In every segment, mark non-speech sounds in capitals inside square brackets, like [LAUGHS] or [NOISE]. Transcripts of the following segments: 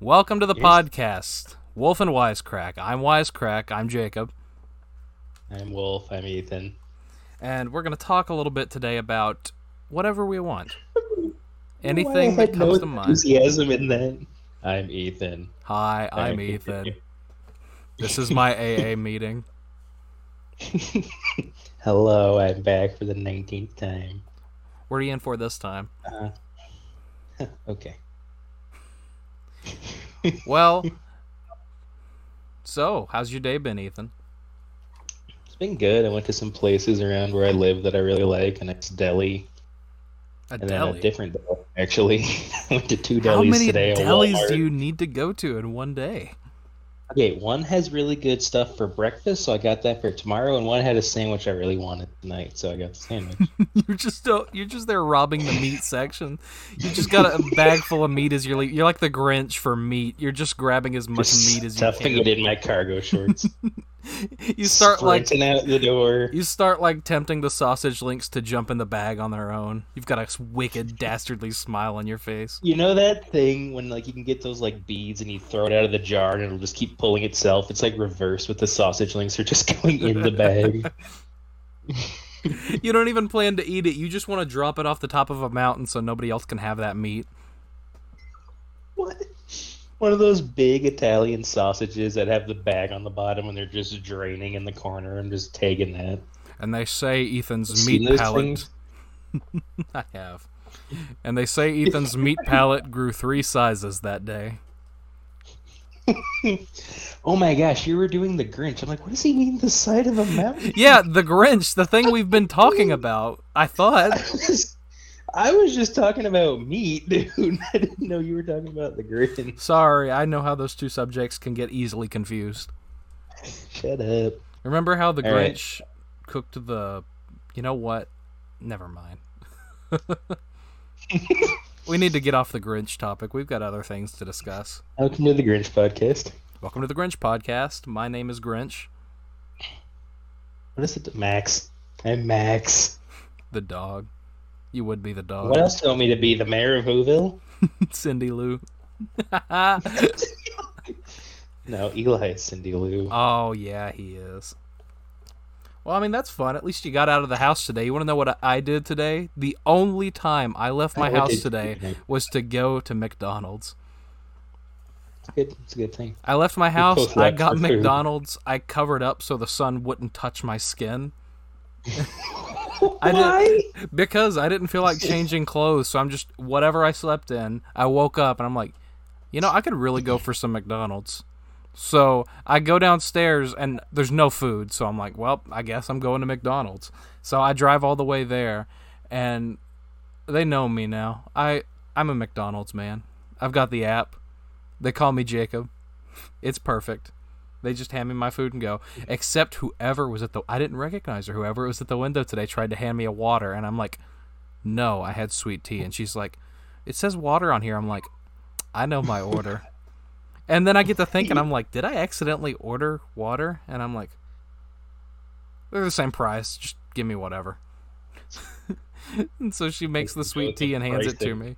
Welcome to the Yes. podcast, Wolf and Wisecrack. I'm Wisecrack. I'm Jacob, I'm Wolf. I'm Ethan. and we're going to talk a little bit today about whatever we want. [LAUGHS] Anything that comes no to mind. enthusiasm in that. I'm Ethan. Hi, I'm Alright, Ethan. This is my AA [LAUGHS] meeting. [LAUGHS] Hello, I'm back for the 19th time. What are you in for this time? Uh, okay. Well, so how's your day been, Ethan? It's been good. I went to some places around where I live that I really like, and it's deli, A and then deli. a different deli. Actually, [LAUGHS] I went to two How delis many today. a delis do you need to go to in one day? Okay, one has really good stuff for breakfast, so I got that for tomorrow, and one had a sandwich I really wanted tonight, so I got the sandwich. [LAUGHS] You're just you're just there robbing the meat section. You just got a bag full of meat as you're le- you're like the Grinch for meat. You're just grabbing as much Just meat as you can. stuffing it in my cargo shorts. [LAUGHS] You [LAUGHS] start like sprinting out the door. you start like tempting the sausage links to jump in the bag on their own. You've got a wicked dastardly smile on your face. You know that thing when like you can get those like beads and you throw it out of the jar and it'll just keep pulling itself. It's like reverse with the sausage links are just [LAUGHS] going in the bag. [LAUGHS] You don't even plan to eat it. You just want to drop it off the top of a mountain so nobody else can have that meat. what? One of those big Italian sausages that have the bag on the bottom and they're just draining in the corner and just taking that. And they say Ethan's meat palate. [LAUGHS] I have. And they say Ethan's meat palate grew three sizes that day. [LAUGHS] Oh my gosh, you were doing the Grinch. I'm like, what does he mean the side of a mountain? Yeah, the Grinch, the thing we've been talking [LAUGHS] about. I thought. I was, I was just talking about meat, [LAUGHS] dude. I didn't know you were talking about the Grinch. Sorry, I know how those two subjects can get easily confused. Shut up. Remember how the All right. Grinch cooked the. You know what? Never mind. [LAUGHS] we need to get off the Grinch topic. We've got other things to discuss. Welcome to the Grinch podcast. Welcome to the Grinch podcast. My name is Grinch, What is it? Max. I'm Max. the dog. You would be the dog. What else do you want me to be? The mayor of Whoville? [LAUGHS] Cindy Lou. [LAUGHS] No, Eli is Cindy Lou. Oh yeah, he is. Well, I mean that's fun. At least you got out of the house today. You want to know what I did today? The only time I left oh, my Oh, what house today was to go to McDonald's. It's good. It's a good thing. I left my house. I got for food. McDonald's. I covered up so the sun wouldn't touch my skin [LAUGHS] I Why? because I didn't feel like changing clothes. So I'm just whatever I slept in. I woke up and I'm like, you know, I could really go for some McDonald's. So I go downstairs and there's no food. So I'm like, well, I guess I'm going to McDonald's. So I drive all the way there, and they know me now. I I'm a McDonald's man. I've got the app. They call me Jacob. It's perfect. They just hand me my food and go. Except whoever was at the I didn't recognize her. Whoever was at the window today tried to hand me a water, and I'm like, no, I had sweet tea. And she's like, it says water on here. I'm like, I know my order. [LAUGHS] And then I get to thinking, I'm like, did I accidentally order water? And I'm like, they're the same price. Just give me whatever. [LAUGHS] and so she makes the sweet tea and hands it to me.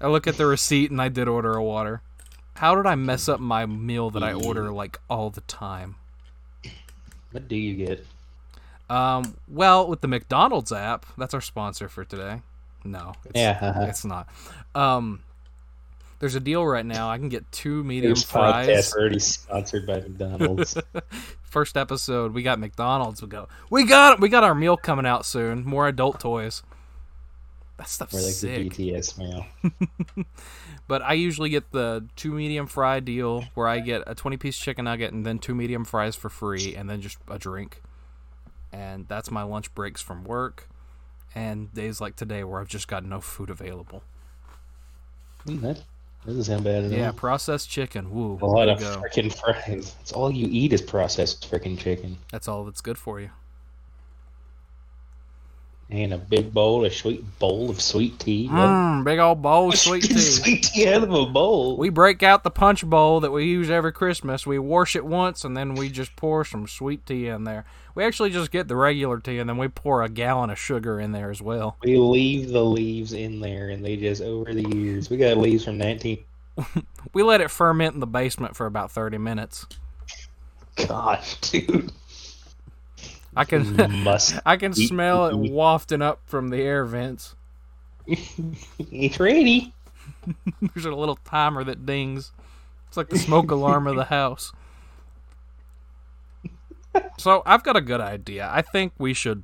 I look at the receipt and I did order a water. How did I mess up my meal that I order like all the time? What do you get? Um, well, with the McDonald's app, that's our sponsor for today. No, it's, Yeah, it's not. Um, there's a deal right now. I can get two medium This fries. podcast already sponsored by McDonald's. [LAUGHS] First episode, we got McDonald's. We go, we got we got our meal coming out soon. More adult toys. That stuff's We're like sick. the BTS meal. But I usually get the two medium fry deal where I get a 20 piece chicken nugget and then two medium fries for free and then just a drink. And that's my lunch breaks from work and days like today where I've just got no food available. Mm, that doesn't sound bad at Yeah, all. processed chicken. Woo. A lot of freaking fries. That's all you eat is processed freaking chicken. That's all that's good for you. And a big bowl, a sweet bowl of sweet tea. Mmm, big old bowl of [LAUGHS] sweet tea. sweet tea out of a bowl. We break out the punch bowl that we use every Christmas. We wash it once and then we just pour some sweet tea in there. We actually just get the regular tea and then we pour a gallon of sugar in there as well. We leave the leaves in there, and they just over the years. We got leaves from 19 [LAUGHS] we let it ferment in the basement for about 30 minutes. [LAUGHS] Gosh, dude. I can Must [LAUGHS] I can eat smell it wafting up from the air vents. it's ready. [LAUGHS] There's a little timer that dings. It's like the smoke alarm of the house. So I've got a good idea. I think we should.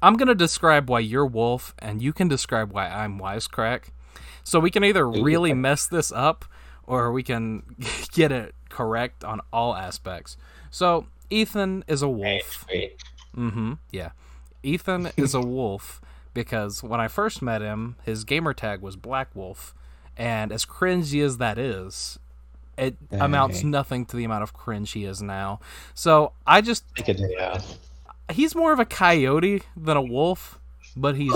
I'm gonna describe why you're Wolf, and you can describe why I'm Wisecrack. So we can either really mess this up, or we can [LAUGHS] get it correct on all aspects. So Ethan is a wolf. Mm-hmm. Yeah. Ethan [LAUGHS] is a wolf because when I first met him, his gamer tag was Black Wolf, and as cringy as that is, it amounts nothing to the amount of cringe he is now. So I just Take a day off. he's more of a coyote than a wolf, but he's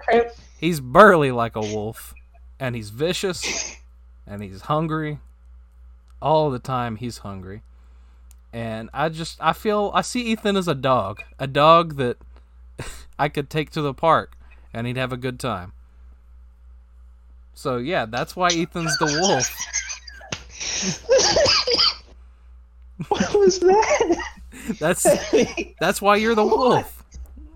[LAUGHS] he's burly like a wolf, and he's vicious, and he's hungry. All the time he's hungry. And I just I feel I see Ethan as a dog, a dog that [LAUGHS] I could take to the park and he'd have a good time. So yeah, that's why Ethan's the wolf. [LAUGHS] what was that? That's that's why you're the [LAUGHS] wolf.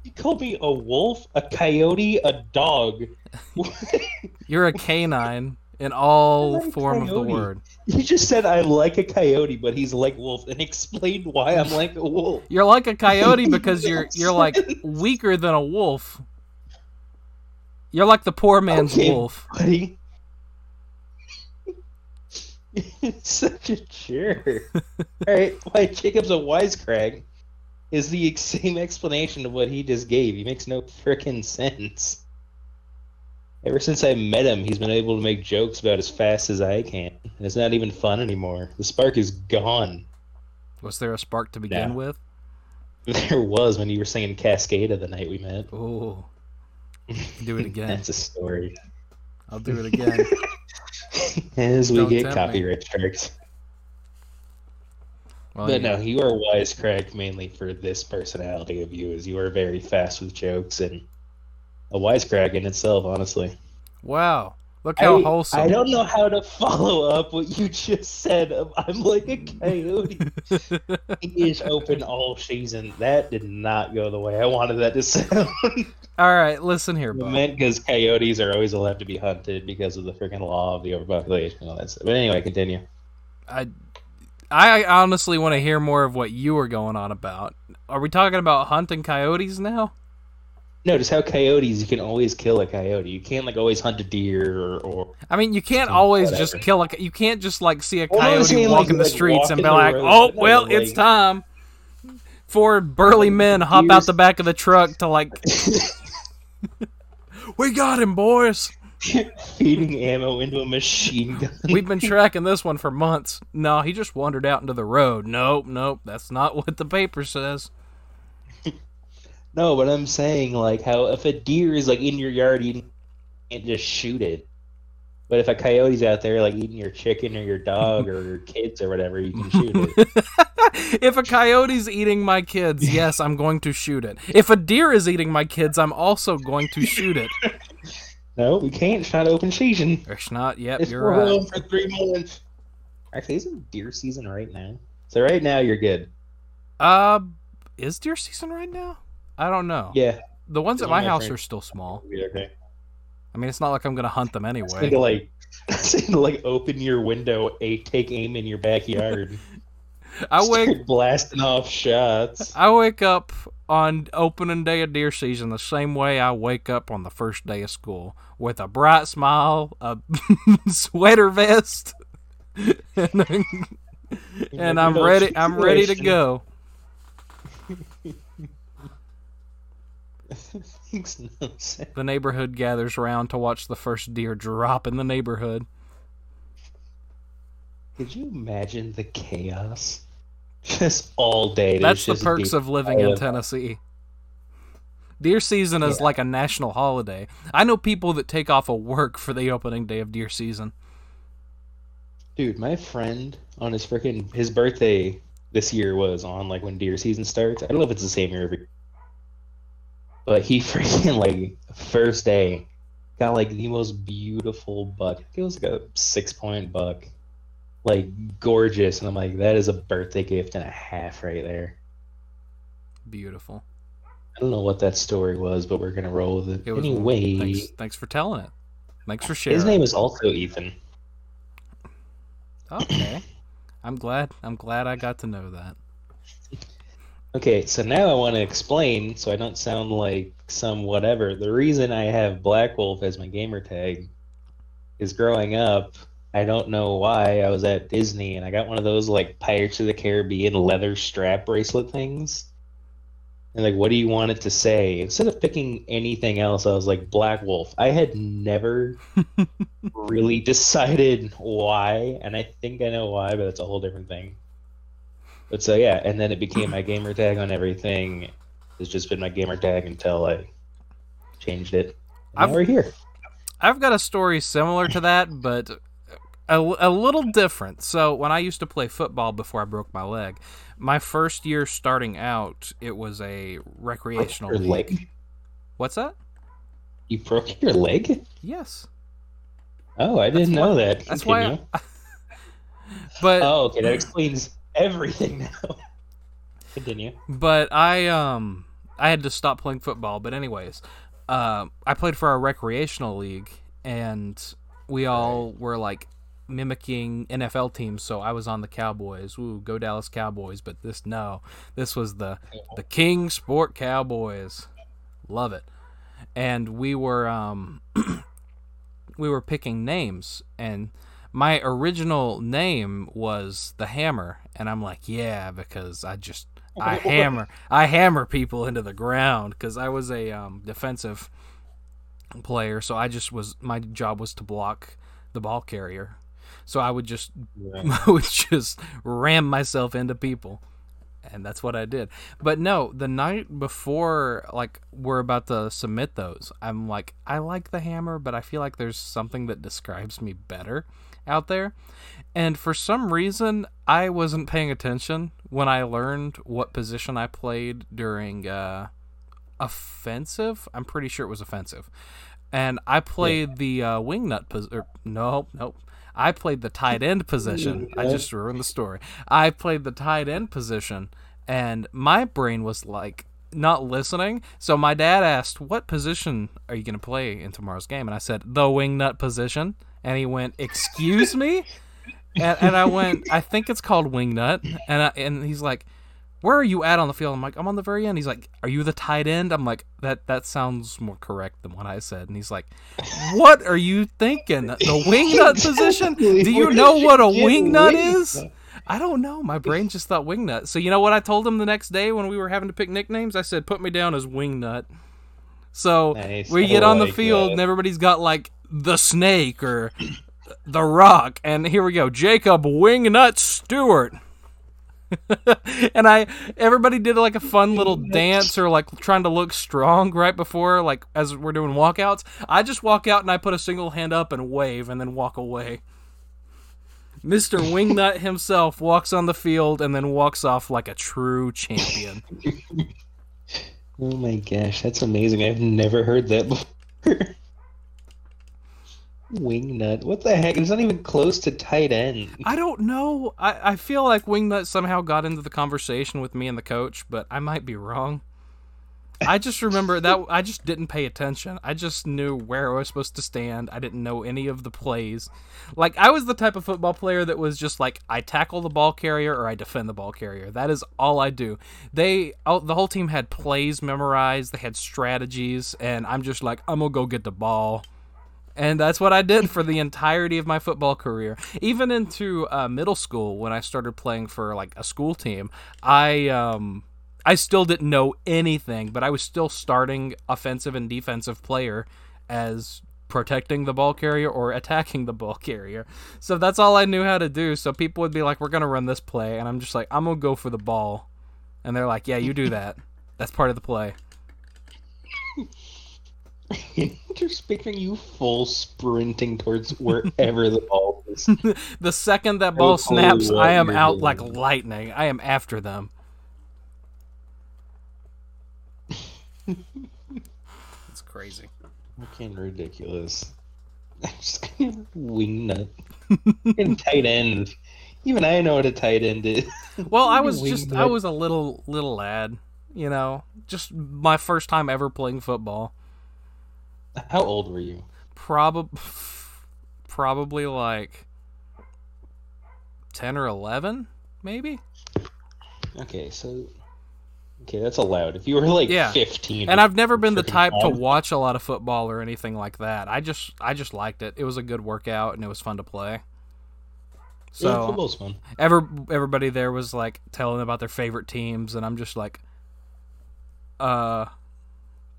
you called me a wolf, a coyote, a dog. You're a canine in all like form of the word. You just said I'm like a coyote, but he's like wolf, and explained why I'm like a wolf. [LAUGHS] You're like a coyote [LAUGHS] because you're you're like weaker than a wolf. You're like the poor man's Okay. wolf. buddy. [LAUGHS] Such a jerk. Alright, why Jacob's a wisecrack is the same explanation of what he just gave. He makes no freaking sense. Ever since I met him, he's been able to make jokes about as fast as I can. And it's not even fun anymore. The spark is gone. Was there a spark to begin No. with? [LAUGHS] There was when you were singing Cascada the night we met. Oh, do it [LAUGHS] again. That's a story. I'll do it again. [LAUGHS] As we Don't get me. copyright strikes. Well, But you- no, you are wisecrack mainly for this personality of you, as you are very fast with jokes and a wisecrack in itself, honestly. Wow, look how I, wholesome. I don't know how to follow up what you just said. I'm like a coyote. [LAUGHS] he is open all season. That did not go the way I wanted that to sound. All right, listen here, Bob. meant because coyotes are always allowed to be hunted because of the freaking law of the overpopulation and all that stuff. But anyway, continue. I, I honestly want to hear more of what you were going on about. Are we talking about hunting coyotes now? No, just how coyotes you can always kill a coyote. You can't like always hunt a deer or, or I mean, you can't always just kill a. You can't just like see a coyote saying, walking like, the like, streets and be like, "Oh, well, like- it's time." For burly men hop out the back of the truck to like, [LAUGHS] we got him, boys. feeding ammo into a machine gun. [LAUGHS] We've been tracking this one for months. No, he just wandered out into the road. Nope, nope, that's not what the paper says. No, but I'm saying like how if a deer is like in your yard, you can't just shoot it. But if a coyote's out there like eating your chicken or your dog or your kids or whatever, you can shoot it. [LAUGHS] if a coyote's eating my kids, yes, I'm going to shoot it. If a deer is eating my kids, I'm also going to shoot it. [LAUGHS] no, we can't. It's not open season. It's not. Yep, It's you're right. for three months. Actually, isn't deer season right now? So right now you're good. Uh, is deer season right now? I don't know. Yeah, The ones at my my house friends- are still small. you'll okay. I mean, it's not like I'm gonna hunt them It's anyway. to like, [LAUGHS] it's to like open your window, a take aim in your backyard, [LAUGHS] I wake start blasting off shots. I wake up on opening day of deer season the same way I wake up on the first day of school with a bright smile, a [LAUGHS] sweater vest, and, and I'm ready. I'm ready to go. [LAUGHS] Makes no sense. The neighborhood gathers around to watch the first deer drop in the neighborhood. Could you imagine the chaos? [LAUGHS] Just all day. That's the perks deer- of living in. Tennessee. Deer season is Yeah. like a national holiday. I know people that take off of work for the opening day of deer season. Dude, my friend on his freaking his birthday this year was on like when deer season starts. I don't know if it's the same year every but he [LAUGHS] freaking like first day got like the most beautiful buck. It was like a six point buck, like gorgeous, and I'm like, that is a birthday gift and a half right there. Beautiful. I don't know what that story was, but we're gonna roll with it. It was anyway, Thanks, thanks for telling it. Thanks for sharing. his name is also Ethan. Okay. I'm glad. I'm glad I got to know that. Okay, so now I want to explain so I don't sound like some whatever. The reason I have Black Wolf as my gamer tag is growing up, I don't know why, I was at Disney and I got one of those like Pirates of the Caribbean leather strap bracelet things. And like, what do you want it to say? Instead of picking anything else, I was like, Black Wolf. I had never [LAUGHS] really decided why, and I think I know why, but it's a whole different thing. But so yeah, and then it became my gamer tag on everything. It's just been my gamer tag until I changed it. And I've- now we're here. I've got a story similar to that, but a, a little different. So, when I used to play football before I broke my leg, my first year starting out, it was a recreational Your league. leg? What's that? You broke your leg? Yes. Oh, I didn't know that. That's why. I, [LAUGHS] but Oh, okay, that explains everything [LAUGHS] now. Continue. but I um I had to stop playing football. But anyways, uh, I played for our recreational league, and we all were like mimicking NFL teams. So I was on the Cowboys. Ooh, go Dallas Cowboys! But this no, this was the the Kingsport Cowboys. Love it. And we were um [CLEARS THROAT] we were picking names and my original name was the hammer and i'm like yeah because i just i [LAUGHS] hammer i hammer people into the ground because i was a um, defensive player so i just was my job was to block the ball carrier so i would just Yeah. I [LAUGHS] would just ram myself into people. And that's what I did. But no, the night before like we're about to submit those, I'm like, I like the hammer, but I feel like there's something that describes me better out there. And for some reason, I wasn't paying attention when I learned what position I played during uh offensive. I'm pretty sure it was offensive. And I played the uh, wingnut position. Nope, nope. I played the tight end position. [LAUGHS] I just ruined the story. I played the tight end position, and my brain was like not listening. So my dad asked, "What position are you going to play in tomorrow's game?" And I said, "The wingnut position." And he went, "Excuse me?" And, and I went, "I think it's called wingnut." And I, and he's like, "Where are you at on the field?" I'm like, "I'm on the very end." He's like, "Are you the tight end?" I'm like, "That that sounds more correct than what I said." And he's like, "What are you thinking? The wingnut position? Do you know what a wingnut is?" I don't know. My brain just thought wingnut. So you know what I told him the next day when we were having to pick nicknames? I said, "Put me down as wingnut." So Nice. we get on the field and everybody's got like the snake or the rock, and here we go, Jacob Wingnut Stewart. [LAUGHS] and I, everybody did like a fun little dance or like trying to look strong right before, like as we're doing walkouts. I just walk out and I put a single hand up and wave and then walk away. Mr. Wingnut himself walks on the field and then walks off like a true champion. [LAUGHS] Oh my gosh, that's amazing. I've never heard that before. [LAUGHS] Wingnut. What the heck? It's not even close to tight end. I don't know. I, I feel like Wingnut somehow got into the conversation with me and the coach, but I might be wrong. I just remember that I just didn't pay attention. I just knew where I was supposed to stand. I didn't know any of the plays. Like I was the type of football player that was just like I tackle the ball carrier or I defend the ball carrier. That is all I do. They oh, the whole team had plays memorized. They had strategies, and I'm just like I'm gonna go get the ball. And that's what I did for the entirety of my football career. Even into uh, middle school, when I started playing for like a school team, I um, I still didn't know anything, but I was still starting offensive and defensive player as protecting the ball carrier or attacking the ball carrier. So that's all I knew how to do. So people would be like, "We're gonna run this play," and I'm just like, "I'm gonna go for the ball," and they're like, "Yeah, you do that. That's part of the play." [LAUGHS] Just picturing you full sprinting towards wherever the ball is. [LAUGHS] the second that ball snaps, I am out like lightning. I am after them. [LAUGHS] it's crazy. Fucking ridiculous. I'm just gonna wing nut. and tight end. Even I know what a tight end is. Well, I was just I was a little little lad, you know, just my first time ever playing football. How old were you? Probably [SIGHS] probably like 10 or 11, maybe? Okay, so okay, that's allowed. If you were like Yeah. 15, And I've never been the type to watch a lot of football or anything like that. I just I just liked it. It was a good workout and it was fun to play. yeah, So football's fun. ever everybody there was like telling about their favorite teams and I'm just like uh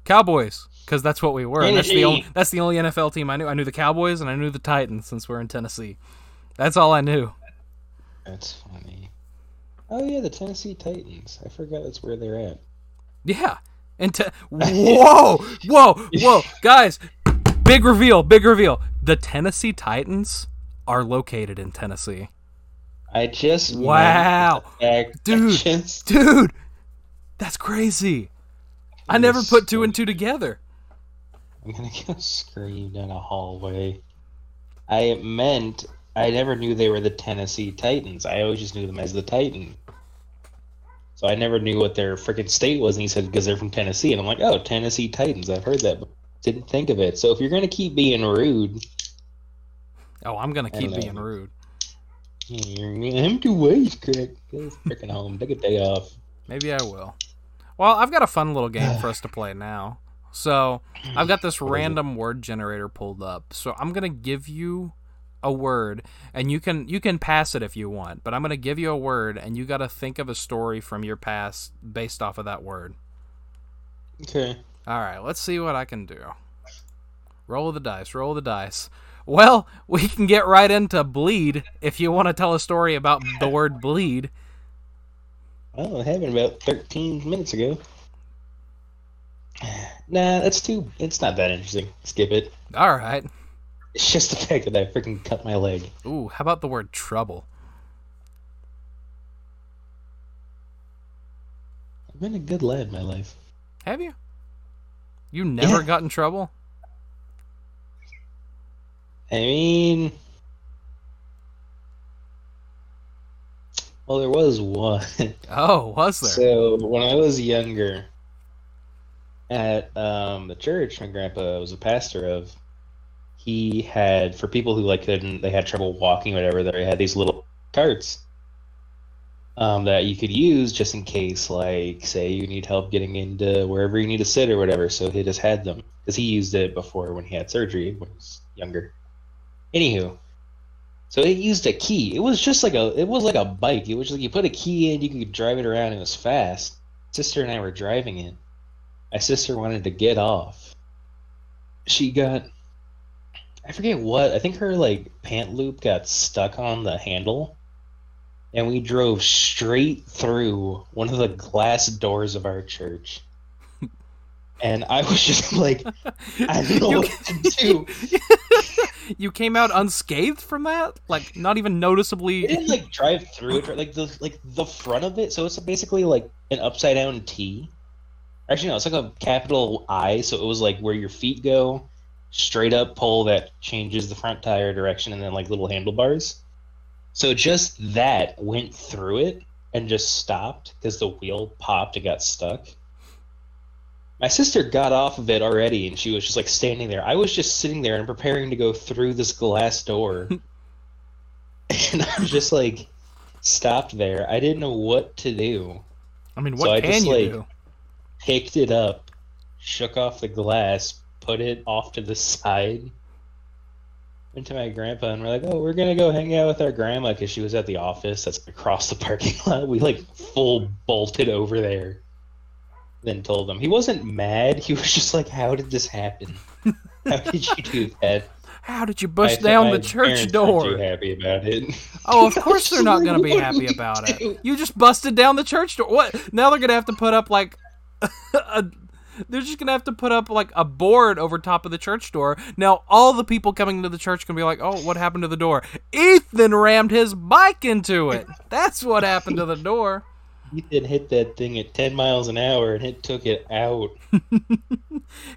Cowboys because that's what we were. And that's the only that's the only NFL team I knew. I knew the Cowboys and I knew the Titans since we're in Tennessee. That's all I knew. That's funny. Oh yeah, the Tennessee Titans. I forgot that's where they're at. Yeah. And te- whoa, whoa, whoa, [LAUGHS] guys! Big reveal, big reveal. The Tennessee Titans are located in Tennessee. I just Wow, Dude. Just- dude, that's crazy. I never put two and two together. I'm [LAUGHS] gonna go scream down a hallway. I meant I never knew they were the Tennessee Titans. I always just knew them as the Titan. So I never knew what their freaking state was, and he said because they're from Tennessee, and I'm like, oh, Tennessee Titans. I've heard that, but didn't think of it. So if you're gonna keep being rude, Oh, I'm gonna keep being rude. too wise, Craig. Go freaking home. Take a day off. Maybe I will. Well, I've got a fun little game for us to play now. So I've got this random word generator pulled up. So I'm gonna give you a word, and you can you can pass it if you want. But I'm gonna give you a word, and you got to think of a story from your past based off of that word. Okay. All right, let's see what I can do. Roll the dice. Roll the dice. Well, we can get right into bleed if you want to tell a story about the word bleed. Well, it happened about 13 minutes ago. Nah, that's too. It's not that interesting. Skip it. All right. It's just the fact that I freaking cut my leg. Ooh, how about the word trouble? I've been a good lad my life. Have you? You never Yeah. got in trouble? I mean, well, there was one. [LAUGHS] Oh, was there? so when I was younger, at um, the church my grandpa was a pastor of, he had for people who like couldn't, they had trouble walking, whatever. They had these little carts um, that you could use just in case, like, say you need help getting into wherever you need to sit or whatever. So he just had them because he used it before when he had surgery when he was younger. Anywho, so it used a key. It was just like a, it was like a bike. It was like you put a key in, you could drive it around. It was fast. Sister and I were driving it. My sister wanted to get off. She got, I forget what. I think her like pant loop got stuck on the handle, and we drove straight through one of the glass doors of our church. [LAUGHS] And I was just like, I [LAUGHS] don't know You- what to do. [LAUGHS] you came out unscathed from that? Like not even It noticeably didn't like drive through it, like the like the front of it. So it's basically like an upside down T. Actually, no, it's like a capital I. So it was like where your feet go, straight up pole that changes the front tire direction, and then like little handlebars. So just that went through it and just stopped because the wheel popped and got stuck. My sister got off of it already, and she was just like standing there. I was just sitting there and preparing to go through this glass door. [LAUGHS] and I was just like stopped there. I didn't know what to do. I mean, So what I can just, you like- do? Picked it up, shook off the glass, put it off to the side. Went to my grandpa and we're like, "Oh, we're gonna go hang out with our grandma because she was at the office that's across the parking lot." [LAUGHS] We like full bolted over there. Then told him he wasn't mad. He was just like, "How did this happen? [LAUGHS] How did you do that?" How did you bust down my the church door? Too happy about it. Oh, of [LAUGHS] course they're not going to be happy about it. You just busted down the church door. What? Now they're going to have to put up like a [LAUGHS] they're just going to have to put up like a board over top of the church door. Now all the people coming to the church can be like, "Oh, what happened to the door?" Ethan rammed his bike into it. [LAUGHS] That's what happened to the door. Ethan hit that thing at ten miles an hour and it took it out. [LAUGHS]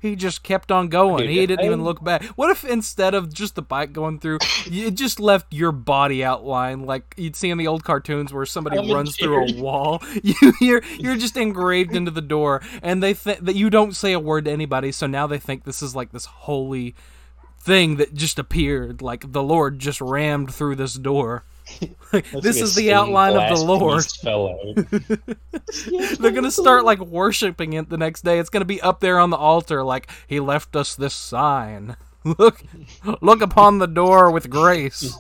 he just kept on going. Dude, he didn't even look back. What if instead of just the bike going through, [LAUGHS] it just left your body outline like you'd see in the old cartoons where somebody I'm a runs through a wall? [LAUGHS] You you're you're just engraved into the door, and they think that you don't say a word to anybody. So now they think this is like this holy thing that just appeared, like the Lord just rammed through this door. [LAUGHS] This is the outline of the Lord. [LAUGHS] They're gonna start like worshiping it the next day. It's gonna be up there on the altar, like he left us this sign. [LAUGHS] Look, look upon the door with grace.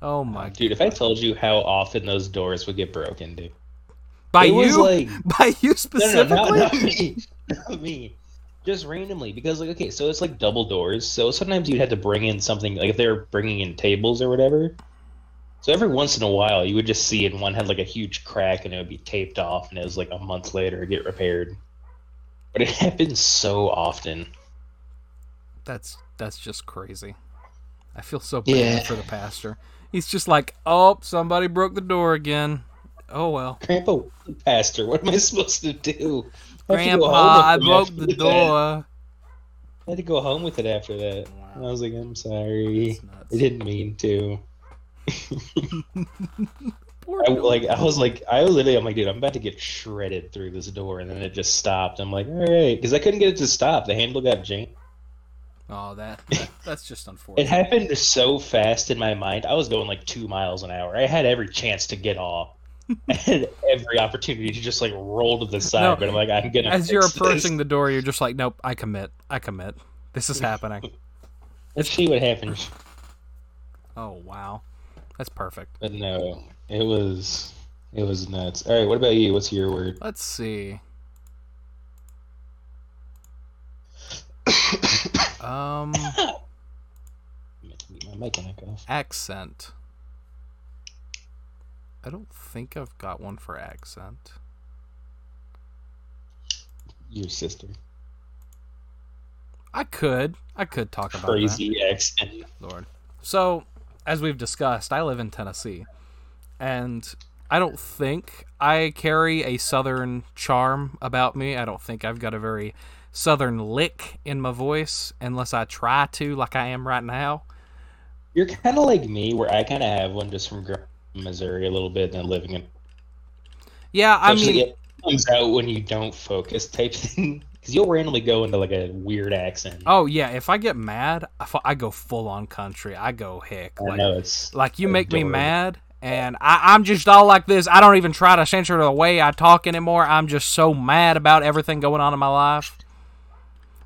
Oh my! Dude, if I told you how often those doors would get broken, dude. By it you, like by you no, no, specifically. no, not, not me, not me. Just randomly, because like okay, so it's like double doors. So sometimes you'd have to bring in something like if they were bringing in tables or whatever. So every once in a while, you would just see it. One had like a huge crack, and it would be taped off, and it was like a month later get repaired. But it [LAUGHS] happens so often. That's that's just crazy. I feel so bad Yeah. for the pastor. He's just like, oh, somebody broke the door again. Oh well, Grandpa, pastor, what am I supposed to do? I have to go home Grandpa, I broke after the that. door. I had to go home with it after that. Wow. I was like, I'm sorry. I didn't mean to. [LAUGHS] I, like I was like I was literally I'm like dude I'm about to get shredded through this door and then it just stopped. I'm like all right because I couldn't get it to stop. The handle got jammed. Oh, that, [LAUGHS] that that's just unfortunate. It happened so fast in my mind. I was going like two miles an hour. I had every chance to get off. Had [LAUGHS] every opportunity to just like roll to the side, No, but I'm like I'm gonna. As you're fix this. approaching the door, you're just like, nope, I commit. I commit. This is [LAUGHS] happening. let's see what happens. Oh wow, that's perfect. But no, it was it was nuts. All right, what about you? What's your word? Let's see. [COUGHS] Um, My mic and I off. accent. I don't think I've got one for accent. Your sister. I could. I could talk about that. Crazy accent. Lord. So, as we've discussed, I live in Tennessee, and I don't think I carry a southern charm about me. I don't think I've got a very southern lick in my voice unless I try to, like I am right now. You're kind of like me, where I kind of have one just from growing Missouri a little bit, and then living in. Yeah, I Especially mean, it comes out when you don't focus, type [LAUGHS] thing. Because you'll randomly go into like a weird accent. oh yeah, if I get mad, I I go full on country. I go hick. I Like, know it's like you make me mad, and I, I'm just all like this. I don't even try to censor the way I talk anymore. I'm just so mad about everything going on in my life.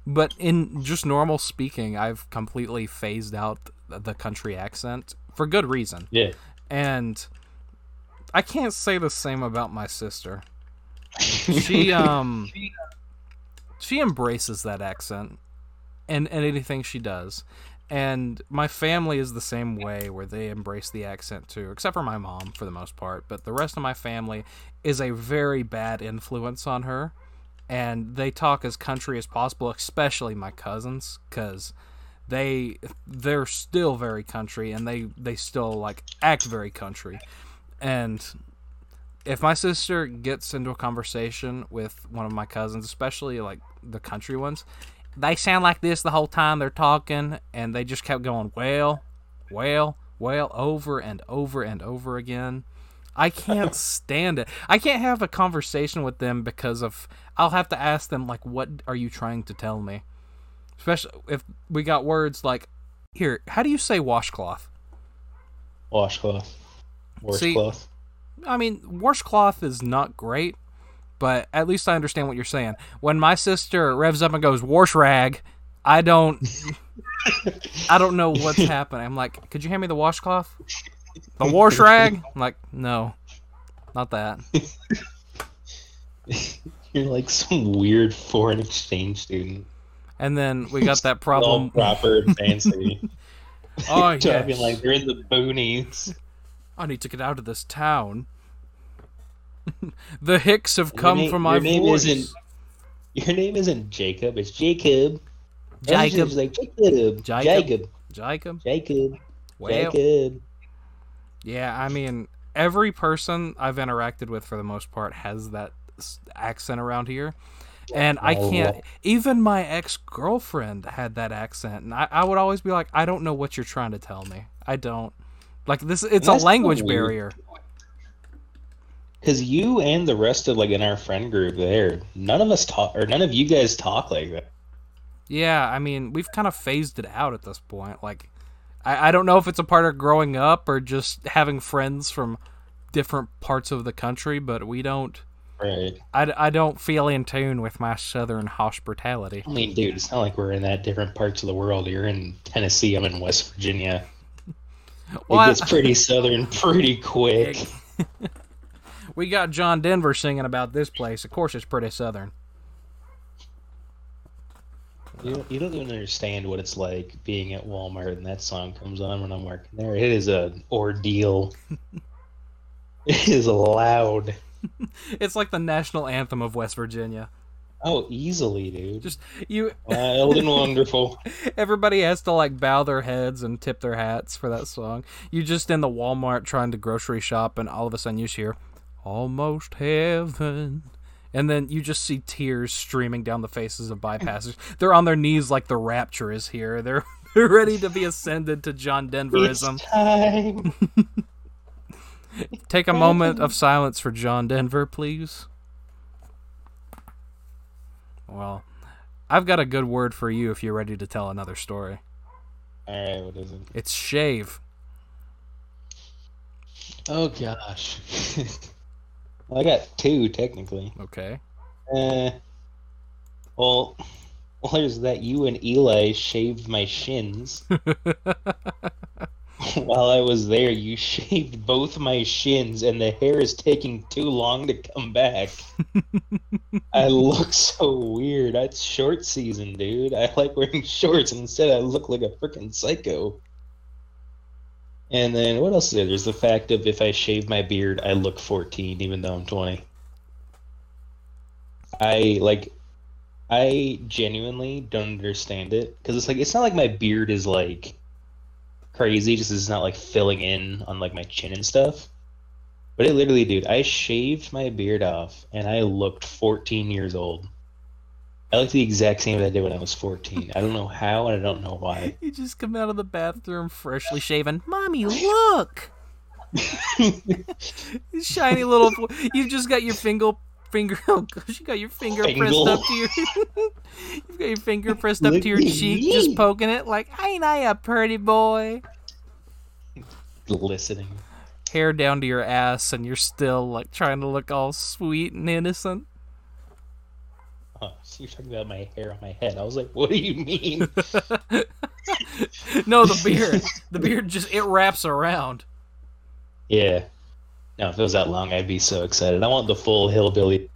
But in just normal speaking, I've completely phased out the country accent for good reason. yeah. And I can't say the same about my sister. [LAUGHS] She um she embraces that accent and, and anything she does. And my family is the same way where they embrace the accent too, except for my mom for the most part. But the rest of my family is a very bad influence on her. And they talk as country as possible, especially my cousins, because they they're still very country and they they still like act very country. And if my sister gets into a conversation with one of my cousins, especially like the country ones, they sound like this the whole time they're talking, and they just kept going, well, well, well, over and over and over again. I can't [LAUGHS] stand it. I can't have a conversation with them because of I'll have to ask them like, what are you trying to tell me? Especially if we got words like, here, how do you say washcloth? Washcloth. Washcloth. I mean, washcloth is not great, but at least I understand what you're saying. When my sister revs up and goes wash rag, I don't, [LAUGHS] I don't know what's happening. I'm like, could you hand me the washcloth? The wash rag? I'm like, no, not that. [LAUGHS] You're like some weird foreign exchange student. And then we got that All problem. proper and fancy. [LAUGHS] Oh [LAUGHS] yeah, like you're in the boonies. I need to get out of this town. [LAUGHS] the hicks have come name- from my your name voice. isn't- Your name isn't Jacob. It's Jacob. Jacob. Like Jacob. Jacob. Jacob. Jacob. Jacob. Well, Jacob. Yeah, I mean, every person I've interacted with for the most part has that accent around here. And I Oh. can't. Even my ex girlfriend had that accent, and I, I would always be like, I don't know what you're trying to tell me. I don't. Like this, it's a That's so language weird. barrier. Because you and the rest of like in our friend group there, none of us talk or none of you guys talk like that. Yeah, I mean, we've kind of phased it out at this point. Like, I, I don't know if it's a part of growing up or just having friends from different parts of the country, but we don't. Right. I, I don't feel in tune with my southern hospitality. I mean, dude, it's not like we're in that different parts of the world. You're in Tennessee. I'm in West Virginia. [LAUGHS] Well, it I- gets pretty southern pretty quick. [LAUGHS] we got John Denver singing about this place. Of course, it's pretty southern. You don't, you don't even understand what it's like being at Walmart and that song comes on when I'm working there. It is an ordeal. [LAUGHS] it is loud. [LAUGHS] It's like the national anthem of West Virginia. Oh, easily, dude. Just you, uh, Wild and [LAUGHS] wonderful. everybody has to like bow their heads and tip their hats for that song. You just in the Walmart trying to grocery shop, and all of a sudden you hear "Almost Heaven," and then you just see tears streaming down the faces of bypassers. [LAUGHS] They're on their knees like the rapture is here. They're they're ready to be ascended to John Denverism. It's time. [LAUGHS] Take a moment of silence for John Denver, please. Well, I've got a good word for you if you're ready to tell another story. All right, what is it? It's shave. Oh gosh. [LAUGHS] well, I got two technically. Okay. Uh, well, well, there's that you and Eli shaved my shins. [LAUGHS] [LAUGHS] While I was there, you [LAUGHS] shaved both my shins, and the hair is taking too long to come back. [LAUGHS] I look so weird. It's short season, dude. I like wearing shorts, and instead I look like a freaking psycho. And then what else is there? There's the fact of if I shave my beard, I look 14, even though I'm 20. I like I genuinely don't understand it because it's like it's not like my beard is like crazy, just it's not like filling in on like my chin and stuff. But it literally, dude, I shaved my beard off and I looked 14 years old. I looked the exact same as I did when I was 14. I don't know how and I don't know why. [LAUGHS] You just come out of the bathroom freshly shaven. Mommy, look! [LAUGHS] [LAUGHS] Shiny little. You've just got your finger. Finger. [LAUGHS] Oh gosh, you got your finger pressed up to your. [LAUGHS] You've got your finger pressed up to your cheek, just poking it like, ain't I a pretty boy? Listening. Hair down to your ass, and you're still like trying to look all sweet and innocent. Oh, so you're talking about my hair on my head. I was like, what do you mean? [LAUGHS] No, the beard. the beard just it wraps around. yeah. No, if it was that long, I'd be so excited. I want the full hillbilly.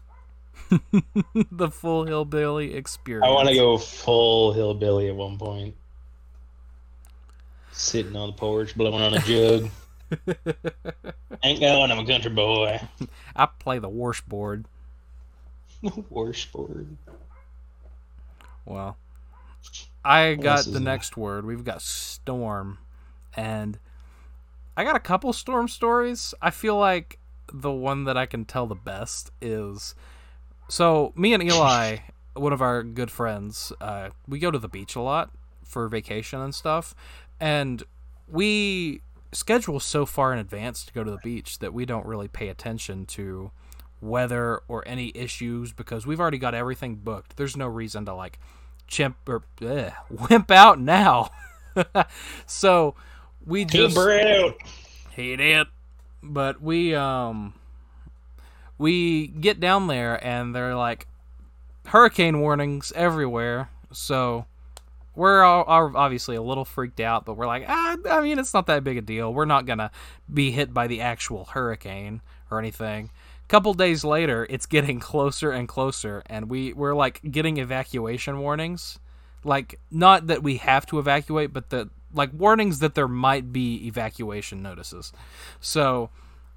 [LAUGHS] the full hillbilly experience. I want to go full hillbilly at one point. Sitting on the porch, blowing on a jug. [LAUGHS] Ain't going, I'm a country boy. I play the washboard. [LAUGHS] Washboard. Well, I got the next word. We've got storm, and I got a couple storm stories. I feel like the one that I can tell the best is so me and Eli, [LAUGHS] one of our good friends, uh, we go to the beach a lot for vacation and stuff, and we schedule so far in advance to go to the beach that we don't really pay attention to weather or any issues because we've already got everything booked. There's no reason to like chimp or [LAUGHS] wimp out now. [LAUGHS] so we just Brad. hate it. But we um we get down there and they're like hurricane warnings everywhere. So we're all, are obviously a little freaked out, but we're like, ah, I mean, it's not that big a deal. We're not gonna be hit by the actual hurricane or anything. Couple days later, it's getting [LAUGHS] closer and closer, and we we're like getting evacuation warnings. Like not that we have to evacuate, but that like warnings that there might be evacuation notices. So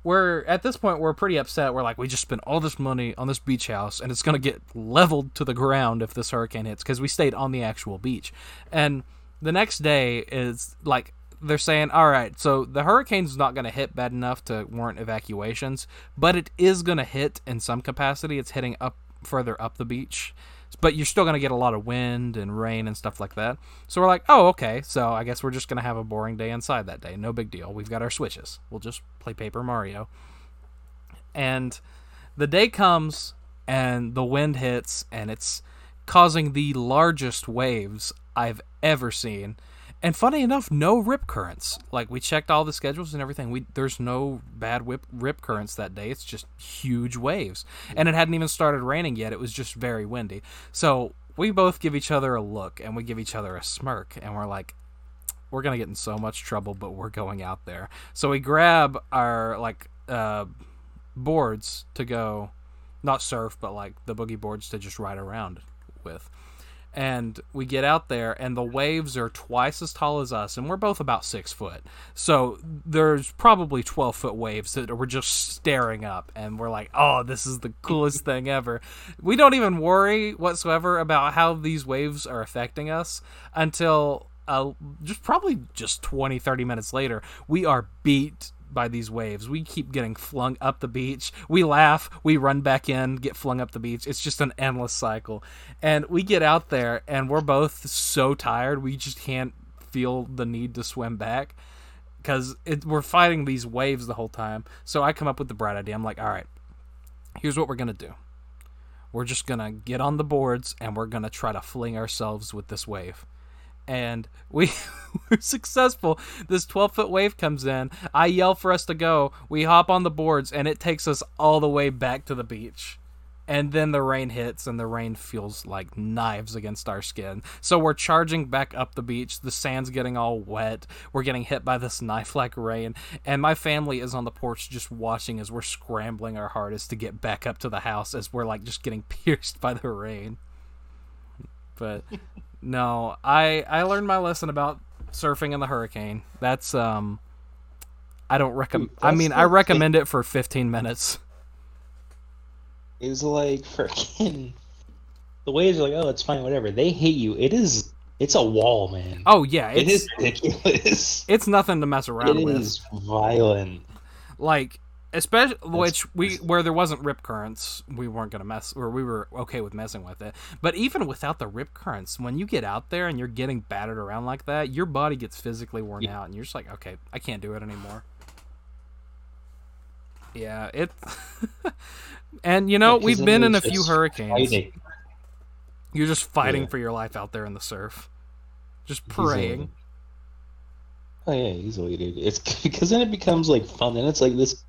we're at this point we're pretty upset. We're like we just spent all this money on this beach house and it's going to get leveled to the ground if this hurricane hits cuz we stayed on the actual beach. And the next day is like they're saying, "All right, so the hurricane's not going to hit bad enough to warrant evacuations, but it is going to hit in some capacity. It's hitting up further up the beach, but you're still gonna get a lot of wind and rain and stuff like that. So we're like, oh, okay. So I guess we're just gonna have a boring day inside that day. No big deal. We've got our switches. We'll just play Paper Mario. And the day comes and the wind hits and it's causing the largest waves I've ever seen. And funny enough, no rip currents. Like we checked all the schedules and everything. We there's no bad whip, rip currents that day. It's just huge waves. And it hadn't even started raining yet. It was just very windy. So we both give each other a look and we give each other a smirk and we're like we're to get in so much trouble but we're going out there. So we grab our like uh boards to go not surf but like the boogie boards to just ride around with and we get out there and the waves are twice as tall as us and we're both about six foot. So there's probably 12 foot waves that we're just staring up and we're like oh this is the [LAUGHS] coolest thing ever. We don't even worry whatsoever about how these waves are affecting us until uh, just probably just 20 30 minutes later we are beat by these waves. We keep getting flung up the beach. We laugh, we run back in, get flung up the beach. It's just an endless cycle. And we get out there and we're both so tired, we just can't feel the need to swim back because we're fighting these waves the whole time. So I come up with the bright idea. I'm like, all right, here's what we're going to do. We're just going to get on the boards and we're going to try to fling ourselves with this wave and we [LAUGHS] were successful. This 12 foot wave comes in. I yell for us to go. We hop on the boards, and it takes us all the way back to the beach. And then the rain hits, and the rain feels like knives against our skin. So we're charging back up the beach. The sand's getting all wet. We're getting hit by this knife like rain. And my family is on the porch just watching as we're scrambling our hardest to get back up to the house as we're like just getting [LAUGHS] pierced by the rain. But no, I I learned my lesson about surfing in the hurricane. That's um I don't recommend I mean, I recommend thing. it for 15 minutes. It's like freaking the waves are like, "Oh, it's fine, whatever." They hate you. It is it's a wall, man. Oh yeah, it's, it is ridiculous. It's nothing to mess around it with. It is violent. Like especially which we where there wasn't rip currents we weren't gonna mess or we were okay with messing with it but even without the rip currents when you get out there and you're getting battered around like that your body gets physically worn yeah. out and you're just like okay i can't do it anymore yeah it [LAUGHS] and you know we've been in a few hurricanes fighting. you're just fighting yeah. for your life out there in the surf just praying Oh yeah, easily, dude. It's [LAUGHS] because then it becomes like fun, and it's like this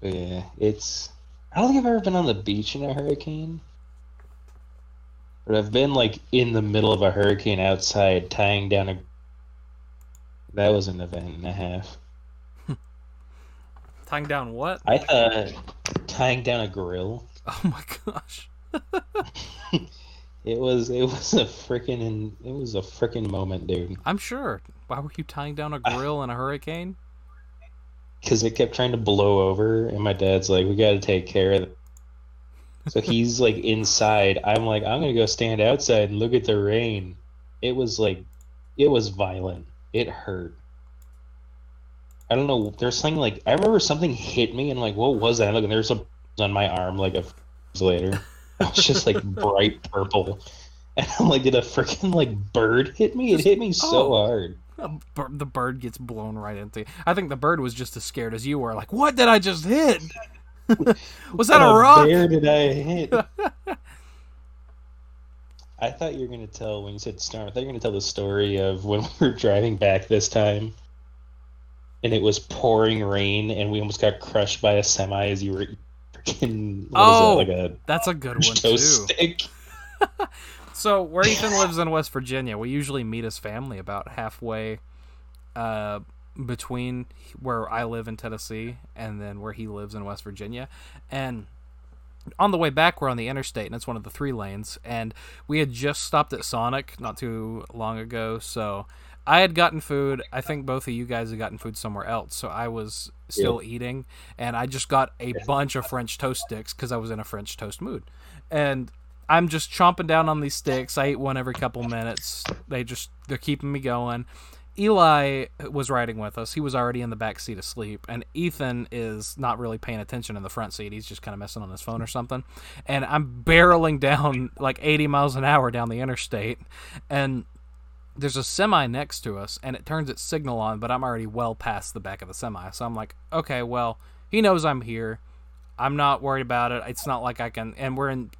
Yeah, it's. I don't think I've ever been on the beach in a hurricane. But I've been like in the middle of a hurricane outside tying down a. That was an event and a half. [LAUGHS] tying down what? I thought tying down a grill. Oh my gosh. [LAUGHS] it was it was a freaking and it was a freaking moment, dude. I'm sure. Why were you tying down a ah. grill in a hurricane? Because it kept trying to blow over, and my dad's like, "We got to take care of it." So he's [LAUGHS] like inside. I'm like, I'm gonna go stand outside and look at the rain. It was like, it was violent. It hurt. I don't know. There's something like I remember something hit me, and like, what was that? Look, and there's a on my arm like a later. It's just like [LAUGHS] bright purple, and I'm like, did a freaking like bird hit me? It hit me so oh. hard the bird gets blown right into. I think the bird was just as scared as you were. Like, what did I just hit? [LAUGHS] was that a rock? Where did I hit? [LAUGHS] I thought you were going to tell when you said storm. I thought you were going to tell the story of when [LAUGHS] we were driving back this time, and it was pouring rain, and we almost got crushed by a semi as you were freaking. oh, that, like a that's a good one too. So where Ethan lives in West Virginia, we usually meet his family about halfway uh, between where I live in Tennessee and then where he lives in West Virginia. And on the way back, we're on the interstate, and it's one of the three lanes. And we had just stopped at Sonic not too long ago, so I had gotten food. I think both of you guys had gotten food somewhere else, so I was still yeah. eating, and I just got a bunch of French toast sticks because I was in a French toast mood. And I'm just chomping down on these sticks. I eat one every couple minutes. They just they're keeping me going. Eli was riding with us. He was already in the back seat asleep, and Ethan is not really paying attention in the front seat. He's just kind of messing on his phone or something. And I'm barreling down like 80 miles an hour down the interstate, and there's a semi next to us, and it turns its signal on, but I'm already well past the back of the semi. So I'm like, okay, well, he knows I'm here. I'm not worried about it. It's not like I can, and we're in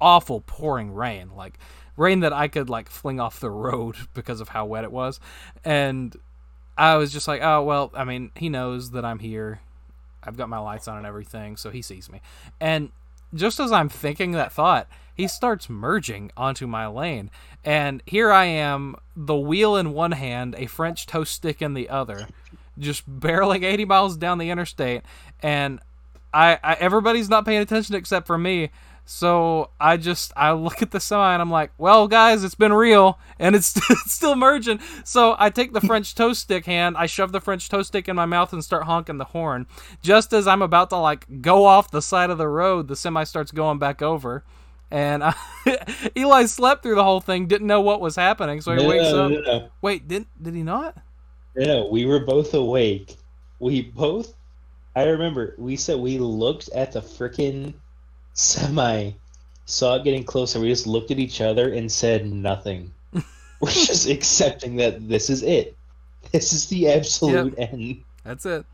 awful pouring rain. Like, rain that I could like fling off the road [LAUGHS] because of how wet it was. And I was just like, oh, well, I mean, he knows that I'm here. I've got my lights on and everything, so he sees me. And just as I'm thinking that thought, he starts merging onto my lane. And here I am, the wheel in one hand, a French toast stick in the other, just [LAUGHS] barreling 80 miles down the interstate. And I, I everybody's not paying attention except for me. So I just I look at the semi and I'm like, well, guys, it's been real and it's, [LAUGHS] it's still merging. So I take the French [LAUGHS] toast stick hand, I shove the French toast stick in my mouth and start honking the horn. Just as I'm about to like go off the side of the road, the semi starts going back over. And I, [LAUGHS] Eli slept through the whole thing, didn't know what was happening, so he No, wakes no, up. no. Wait, did did he not? No, we were both awake. We both. I remember we said we looked at the freaking semi, saw it getting closer. We just looked at each other and said nothing. [LAUGHS] we're just accepting that this is it. This is the absolute end. That's it.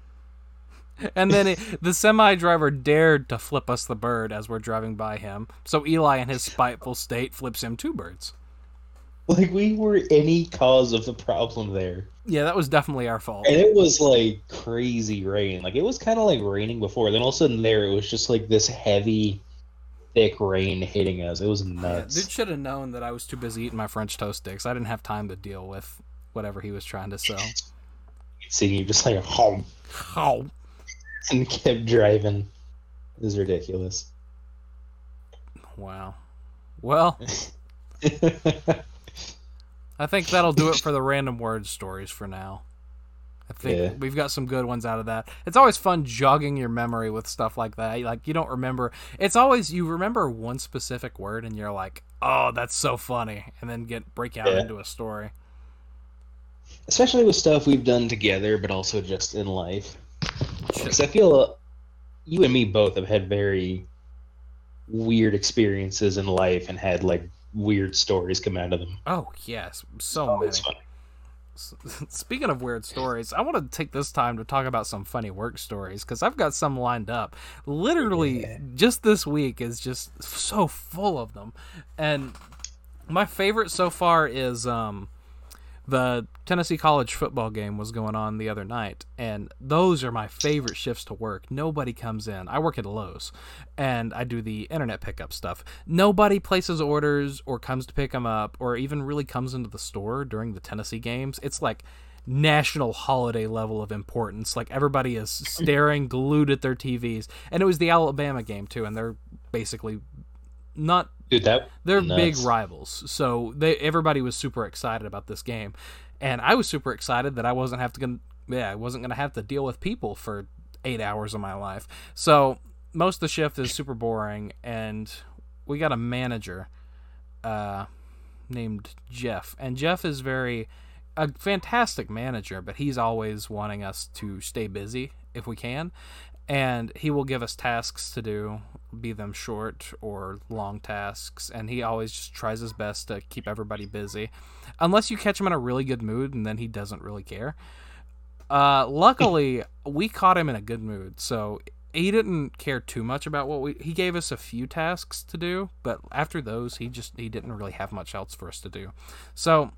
And then it, [LAUGHS] the semi driver dared to flip us the bird as we're driving by him. So Eli, in his spiteful state, flips him two birds. Like we were any cause of the problem there. Yeah, that was definitely our fault. And it was like crazy rain. Like it was kind of like raining before. Then all of a sudden there it was just like this heavy, thick rain hitting us. It was Yeah, nuts. dude should have known that I was too busy eating my French toast sticks. I didn't have time to deal with whatever he was trying to sell. [LAUGHS] Seeing you just like home Oh, and kept driving. It was ridiculous. wow. Well, [LAUGHS] I think that'll do it for the random word stories for now. I think Yeah. we've got some good ones out of that. It's always fun jogging your memory with stuff like that. Like you don't remember. It's always you remember one specific word and you're like, "Oh, that's so funny," and then get break out Yeah. into a story. Especially with stuff we've done together, but also just in life. Because I feel uh, you and me both have had very weird experiences in life and had like weird stories come out of them. Oh yes, so Oh, many. [LAUGHS] Speaking of weird stories, I want to take this time to talk about some funny work stories because I've got some lined up. Literally, Yeah. just this week is just so full of them, and my favorite so far is um, the Tennessee college football game was going on the other night, and those are my favorite shifts to work. Nobody comes in. I work at Lowe's, and I do the internet pickup stuff. Nobody places orders or comes to pick them up, or even really comes into the store during the Tennessee games. It's like national holiday level of importance. Like everybody is staring glued at their TVs, and it was the Alabama game too, and they're basically not Dude, that they're Nuts. big rivals, so they everybody was super excited about this game, and I was super excited that I wasn't have to gonna, yeah I wasn't gonna have to deal with people for eight hours of my life. So most of the shift is super boring, and we got a manager, uh, named Jeff, and Jeff is very a fantastic manager, but he's always wanting us to stay busy if we can, and he will give us tasks to do be them short or long tasks and he always just tries his best to keep everybody busy. Unless you catch him in a really good mood and then he doesn't really care. Uh, luckily [LAUGHS] we caught him in a good mood so he didn't care too much about what we he gave us a few tasks to do but after those he just he didn't really have much else for us to do. So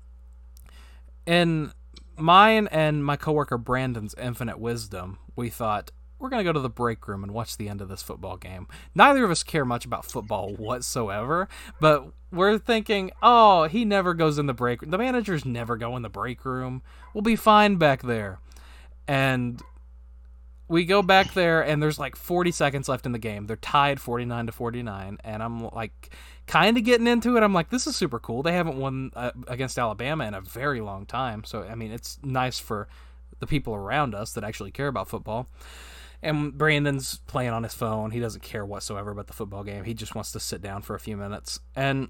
in mine and my coworker Brandon's infinite wisdom, we thought we're going to go to the break room and watch the end of this football game. Neither of us care much about football whatsoever, but we're thinking, oh, he never goes in the break room. The managers never go in the break room. We'll be fine back there. And we go back there and there's like 40 seconds left in the game. They're tied 49 to 49 and I'm like kind of getting into it. I'm like this is super cool. They haven't won uh, against Alabama in a very long time. So I mean, it's nice for the people around us that actually care about football. And Brandon's playing on his phone. He doesn't care whatsoever about the football game. He just wants to sit down for a few minutes. And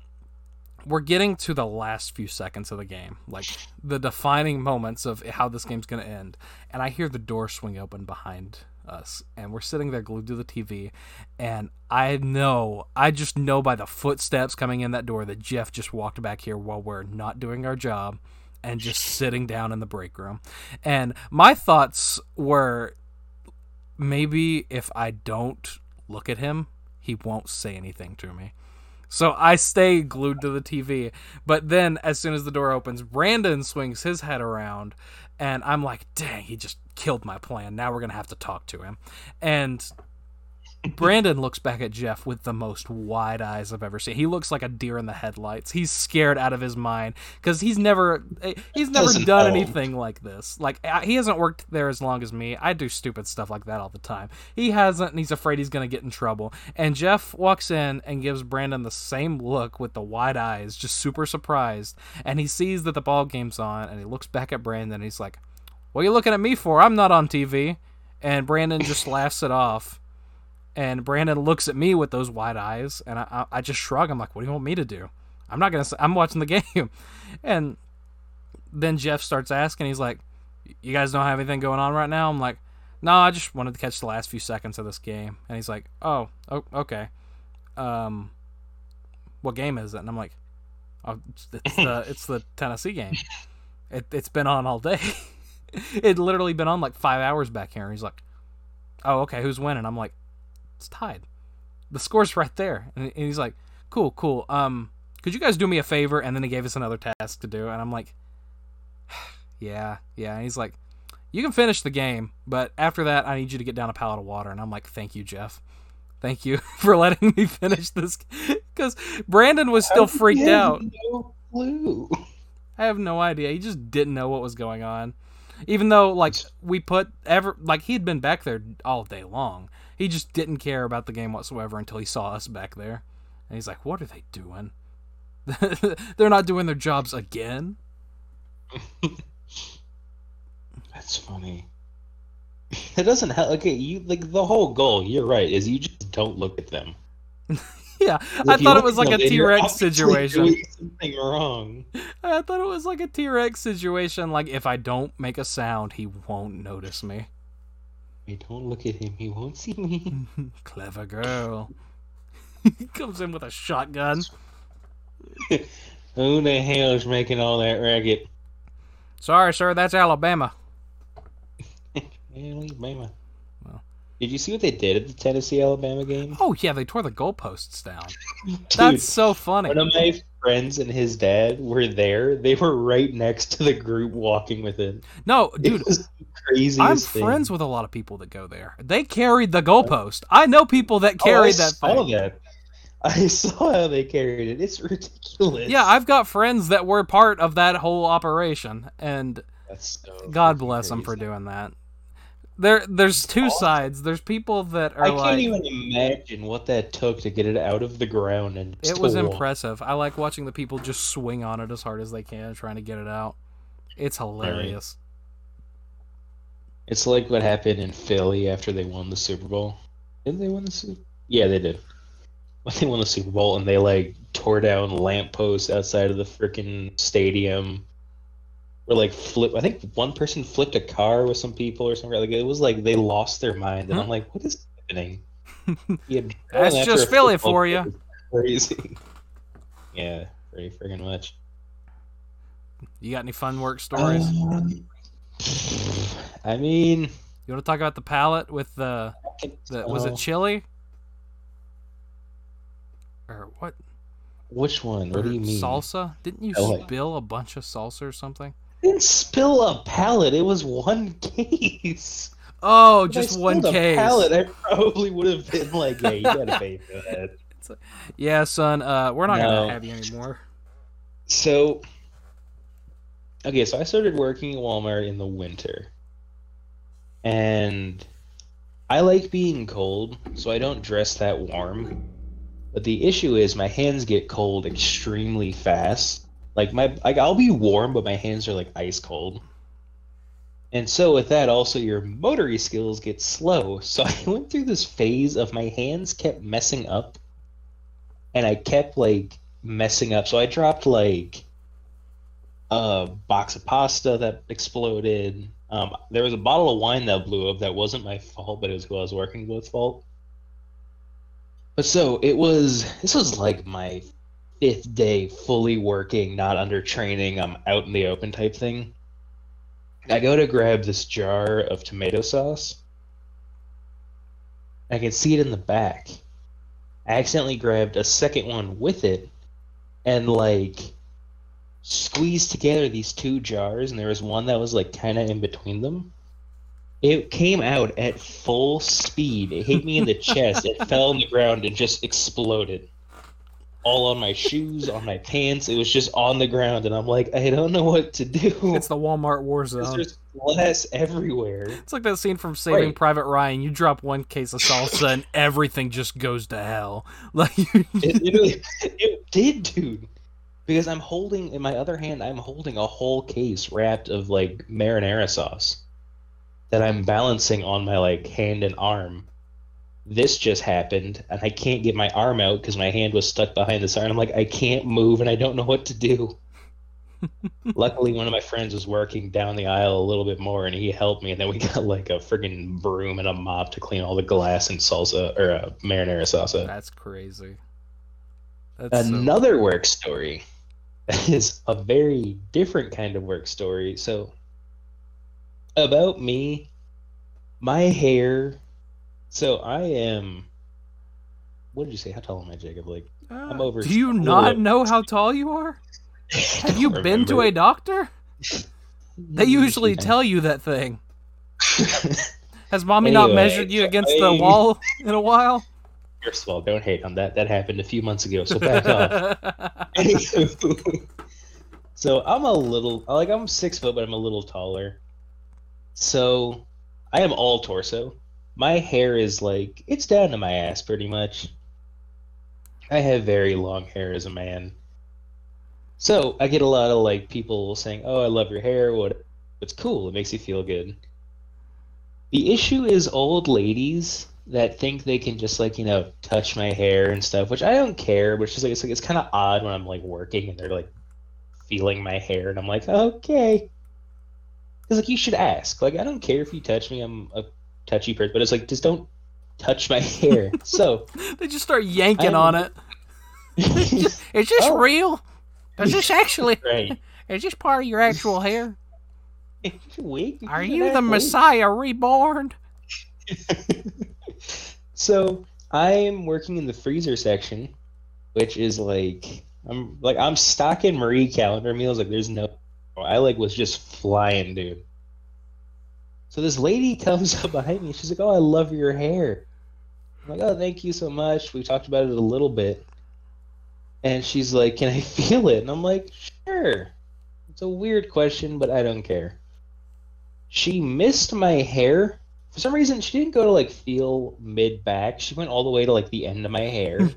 we're getting to the last few seconds of the game, like the defining moments of how this game's going to end. And I hear the door swing open behind us, and we're sitting there glued to the TV. And I know, I just know by the footsteps coming in that door that Jeff just walked back here while we're not doing our job and just sitting down in the break room. And my thoughts were maybe if I don't look at him, he won't say anything to me. So I stay glued to the TV. But then, as soon as the door opens, Brandon swings his head around, and I'm like, dang, he just killed my plan. Now we're going to have to talk to him. And Brandon looks back at Jeff with the most wide eyes I've ever seen. He looks like a deer in the headlights. He's scared out of his mind because he's never eh, he's never Doesn't done know. anything like this. Like I- he hasn't worked there as long as me. I do stupid stuff like that all the time. He hasn't, and he's afraid he's gonna get in trouble. And Jeff walks in and gives Brandon the same look with the wide eyes, just super surprised. And he sees that the ball game's on, and he looks back at Brandon. and He's like, "What are you looking at me for? I'm not on TV." And Brandon just laughs it off. And Brandon looks at me with those wide eyes, and I, I, I just shrug. I'm like, "What do you want me to do? I'm not gonna. Say, I'm watching the [LAUGHS] game." And then Jeff starts asking. He's like, "You guys don't have anything going on right now?" I'm like, "No, I just wanted to catch the last few seconds of this game." And he's like, "Oh, oh okay. Um, what game is it?" And I'm like, "Oh, it's it's the [LAUGHS] it's the Tennessee game. It it's been on all day. [LAUGHS] it literally been on like five hours back here." And he's like, "Oh, okay. Who's winning?" I'm like, "It's tied. The score's right there." And he's like, "Cool, cool. Um, could you guys do me a favor?" And then he gave us another task to do, and I'm like, [SIGHS] "Yeah, yeah." And he's like, "You can finish the game, but after that, I need you to get down a pallet of water." And I'm like, "Thank you, Jeff. Thank you [LAUGHS] for letting me finish this." Because Brandon was still freaked He had out. No clue. I have no idea. He just didn't know what was going on. Even though like we put ever like he'd been back there all day long. He just didn't care about the game whatsoever until he saw us back there. And he's like, "What are they doing? [LAUGHS] They're not doing their jobs again?" [LAUGHS] That's funny. [LAUGHS] It doesn't help. Okay, you like the whole goal. You're right. Is you just don't look at them. Yeah, I thought it was like a you're T-Rex situation. something wrong. I thought it was like a T-Rex situation like if I don't make a sound, he won't notice me. Hey, don't look at him. He won't see me. [LAUGHS] Clever girl. [LAUGHS] he comes in with a shotgun. Who the hell is making all that racket? Sorry, sir, that's Alabama. [LAUGHS] Alabama. Well. Did you see what they did at the Tennessee Alabama game? Oh yeah, they tore the goalposts down. Dude, That's so funny. one of my friends and his dad were there. They were right next to the group walking with it. No, It dude, the craziest I'm thing. friends with a lot of people that go there. They carried the goalpost. I know people that Oh, carried that saw thing. that. [LAUGHS] I saw how they carried it. It's ridiculous. Yeah, I've got friends that were part of that whole operation, and so God bless them for doing that. There, there's two sides. There's people that are I can't like, even imagine what that took to get it out of the ground and it was walk. impressive. I like watching the people just swing on it as hard as they can, trying to get it out. It's hilarious. It's like what happened in Philly after they won the Super Bowl. Did they win the Super? Yeah, they did. [LAUGHS] When they won the Super Bowl and they like tore down lampposts outside of the freaking stadium. Or like flip. I think one person flipped a car with some people or something. Like it was like they lost their mind, and? I'm like, what is happening? [LAUGHS] Yeah, That's just Philly for you. Crazy. [LAUGHS] Yeah, pretty freaking much. You got any fun work stories? Um, [SIGHS] I mean, you want to talk about the palette with the, the was it chili? Or what? which one? What do you mean? Salsa? Didn't you like- spill a bunch of salsa or something? I didn't spill a pallet. It was one [LAUGHS] case. Oh, If I just one case. pallet, I probably would have been like, "Yeah, you gotta pay for that." [LAUGHS] Yeah, son. Uh, we're not No. gonna have you anymore. So, okay, so I started working at Walmart in the winter, and I like being cold, so I don't dress that warm. But the issue is my hands get cold extremely fast. Like my, like I'll be warm, but my hands are like ice cold. And so with that, also your motory skills get slow. So [LAUGHS] I went through this phase of my hands kept messing up, and I kept like messing up. So I dropped like a box of pasta that exploded. Um, there was a bottle of wine that blew up. That wasn't my fault, but it was who I was working with fault. But so it was. This was like my fifth day fully working, not under training. I'm out in the open type thing. I go to grab this jar of tomato sauce. I can see it in the back. I accidentally grabbed a second one with it and like squeezed together these two jars and there was one that was like kind of in between them. It came out at full speed. It hit me in the chest. It [LAUGHS] fell on the ground and just exploded all on my shoes, on my pants. It was just on the ground, and I'm like, I don't know what to do. It's the Walmart war zone. There's glass everywhere. It's like that scene from Saving Right. Private Ryan. You drop one case of salsa [LAUGHS] and everything just goes to hell. [LAUGHS] Like you, It [LAUGHS] literally, it did, dude. Because I'm holding in my other hand, I'm holding a whole case wrapped of like marinara sauce that I'm balancing on my like hand and arm. This just happened, and I can't get my arm out because my hand was stuck behind this arm. I'm like, I can't move, and I don't know what to do. [LAUGHS] Luckily, one of my friends was working down the aisle a little bit more, and he helped me. And then we [LAUGHS] got like a friggin' broom and a mop to clean all the glass and salsa or uh, marinara sauce. up. that's crazy. That's so- Another work story [LAUGHS] is a very different kind of work story. So, about me, my hair. So, I am. What did you say? How tall am I, Jacob? Like, uh, I'm over- Do you not know how tall you are? [LAUGHS] Have you don't been to a doctor? [LAUGHS] They usually tell you that thing. [LAUGHS] Has mommy not measured you against the wall in a while? First of all, don't hate on that. That happened a few months ago, so back off. So I'm a little like I'm six foot, but I'm a little taller. So I am all torso. My hair is like it's down to my ass pretty much. I have very long hair as a man. So I get a lot of like people saying, "Oh, I love your hair. What? It's cool. It makes you feel good." The issue is old ladies that think they can just like you know touch my hair and stuff, which I don't care. But it's just like it's like it's kind of odd when I'm like working and they're like feeling my hair, and I'm like, okay, because like you should ask. Like I don't care if you touch me. I'm a touchy person, but it's like just don't touch my hair. [LAUGHS] so they just start yanking I'm- on it. it. [LAUGHS] Is this Oh. real? Is this actually? [LAUGHS] right. Is this part of your actual hair? Are you the. Messiah reborn? so I'm working in the freezer section, which is like I'm like I'm stocking Marie Callender meals. Like there's no, I like was just flying, dude. So this lady [LAUGHS] comes up behind me. She's like, "Oh, I love your hair." I'm like, "Oh, thank you so much." We talked about it a little bit, and she's like, "Can I [LAUGHS] feel it?" And I'm like, "Sure." It's a weird question, but I don't care. She missed my hair for some reason, she didn't go to like feel mid back. She went all the way to like the end of my hair.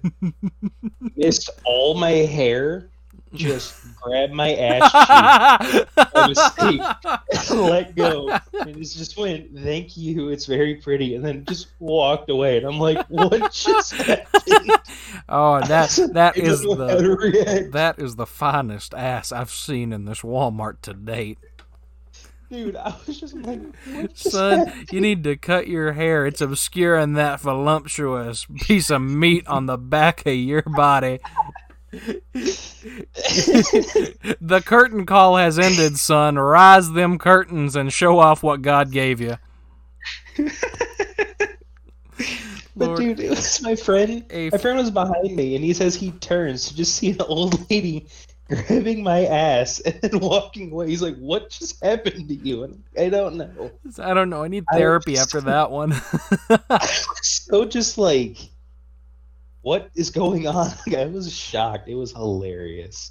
[LAUGHS] Missed all my hair. Just grabbed my [LAUGHS] ass cheek by mistake and let go. And it just went, "Thank you. It's very pretty," and then just walked away. And I'm like, "What [LAUGHS] just happened?" oh, [LAUGHS] that that is know how to the that is the finest ass I've seen in this Walmart to date. dude. I was just like, "What just Son, you need to cut your hair. It's obscuring that voluptuous piece of meat on the back of your body. [LAUGHS] the curtain call has ended, son. Rise them curtains and show off what God gave you. [LAUGHS] But Lord. dude, it was my friend. A My friend was behind me, and he says he turns to just see an old lady grabbing my ass and then [LAUGHS] walking away. He's like, "What just happened to you?" And I don't know. I don't know. I need I- therapy after that one. So just like, what is going on? [LAUGHS] Like, I was shocked. It was hilarious.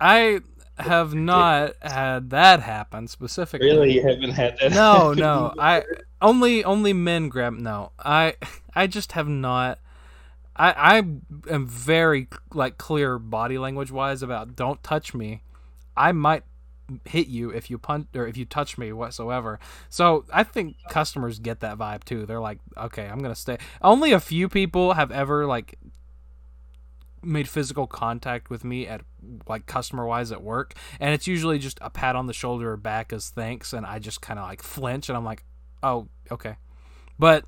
I have not had that happen specifically. Really, you haven't had that? no, happen no. I only only men grab. No, I I just have not. I I am very like clear body language wise about don't touch me. I might hit you if you punch or if you touch me whatsoever. So I think customers get that vibe too. They're like, okay, I'm gonna stay. Only a few people have ever like made physical contact with me at like customer wise at work and it's usually just a pat on the shoulder or back as thanks and i just kind of like flinch and i'm like oh okay but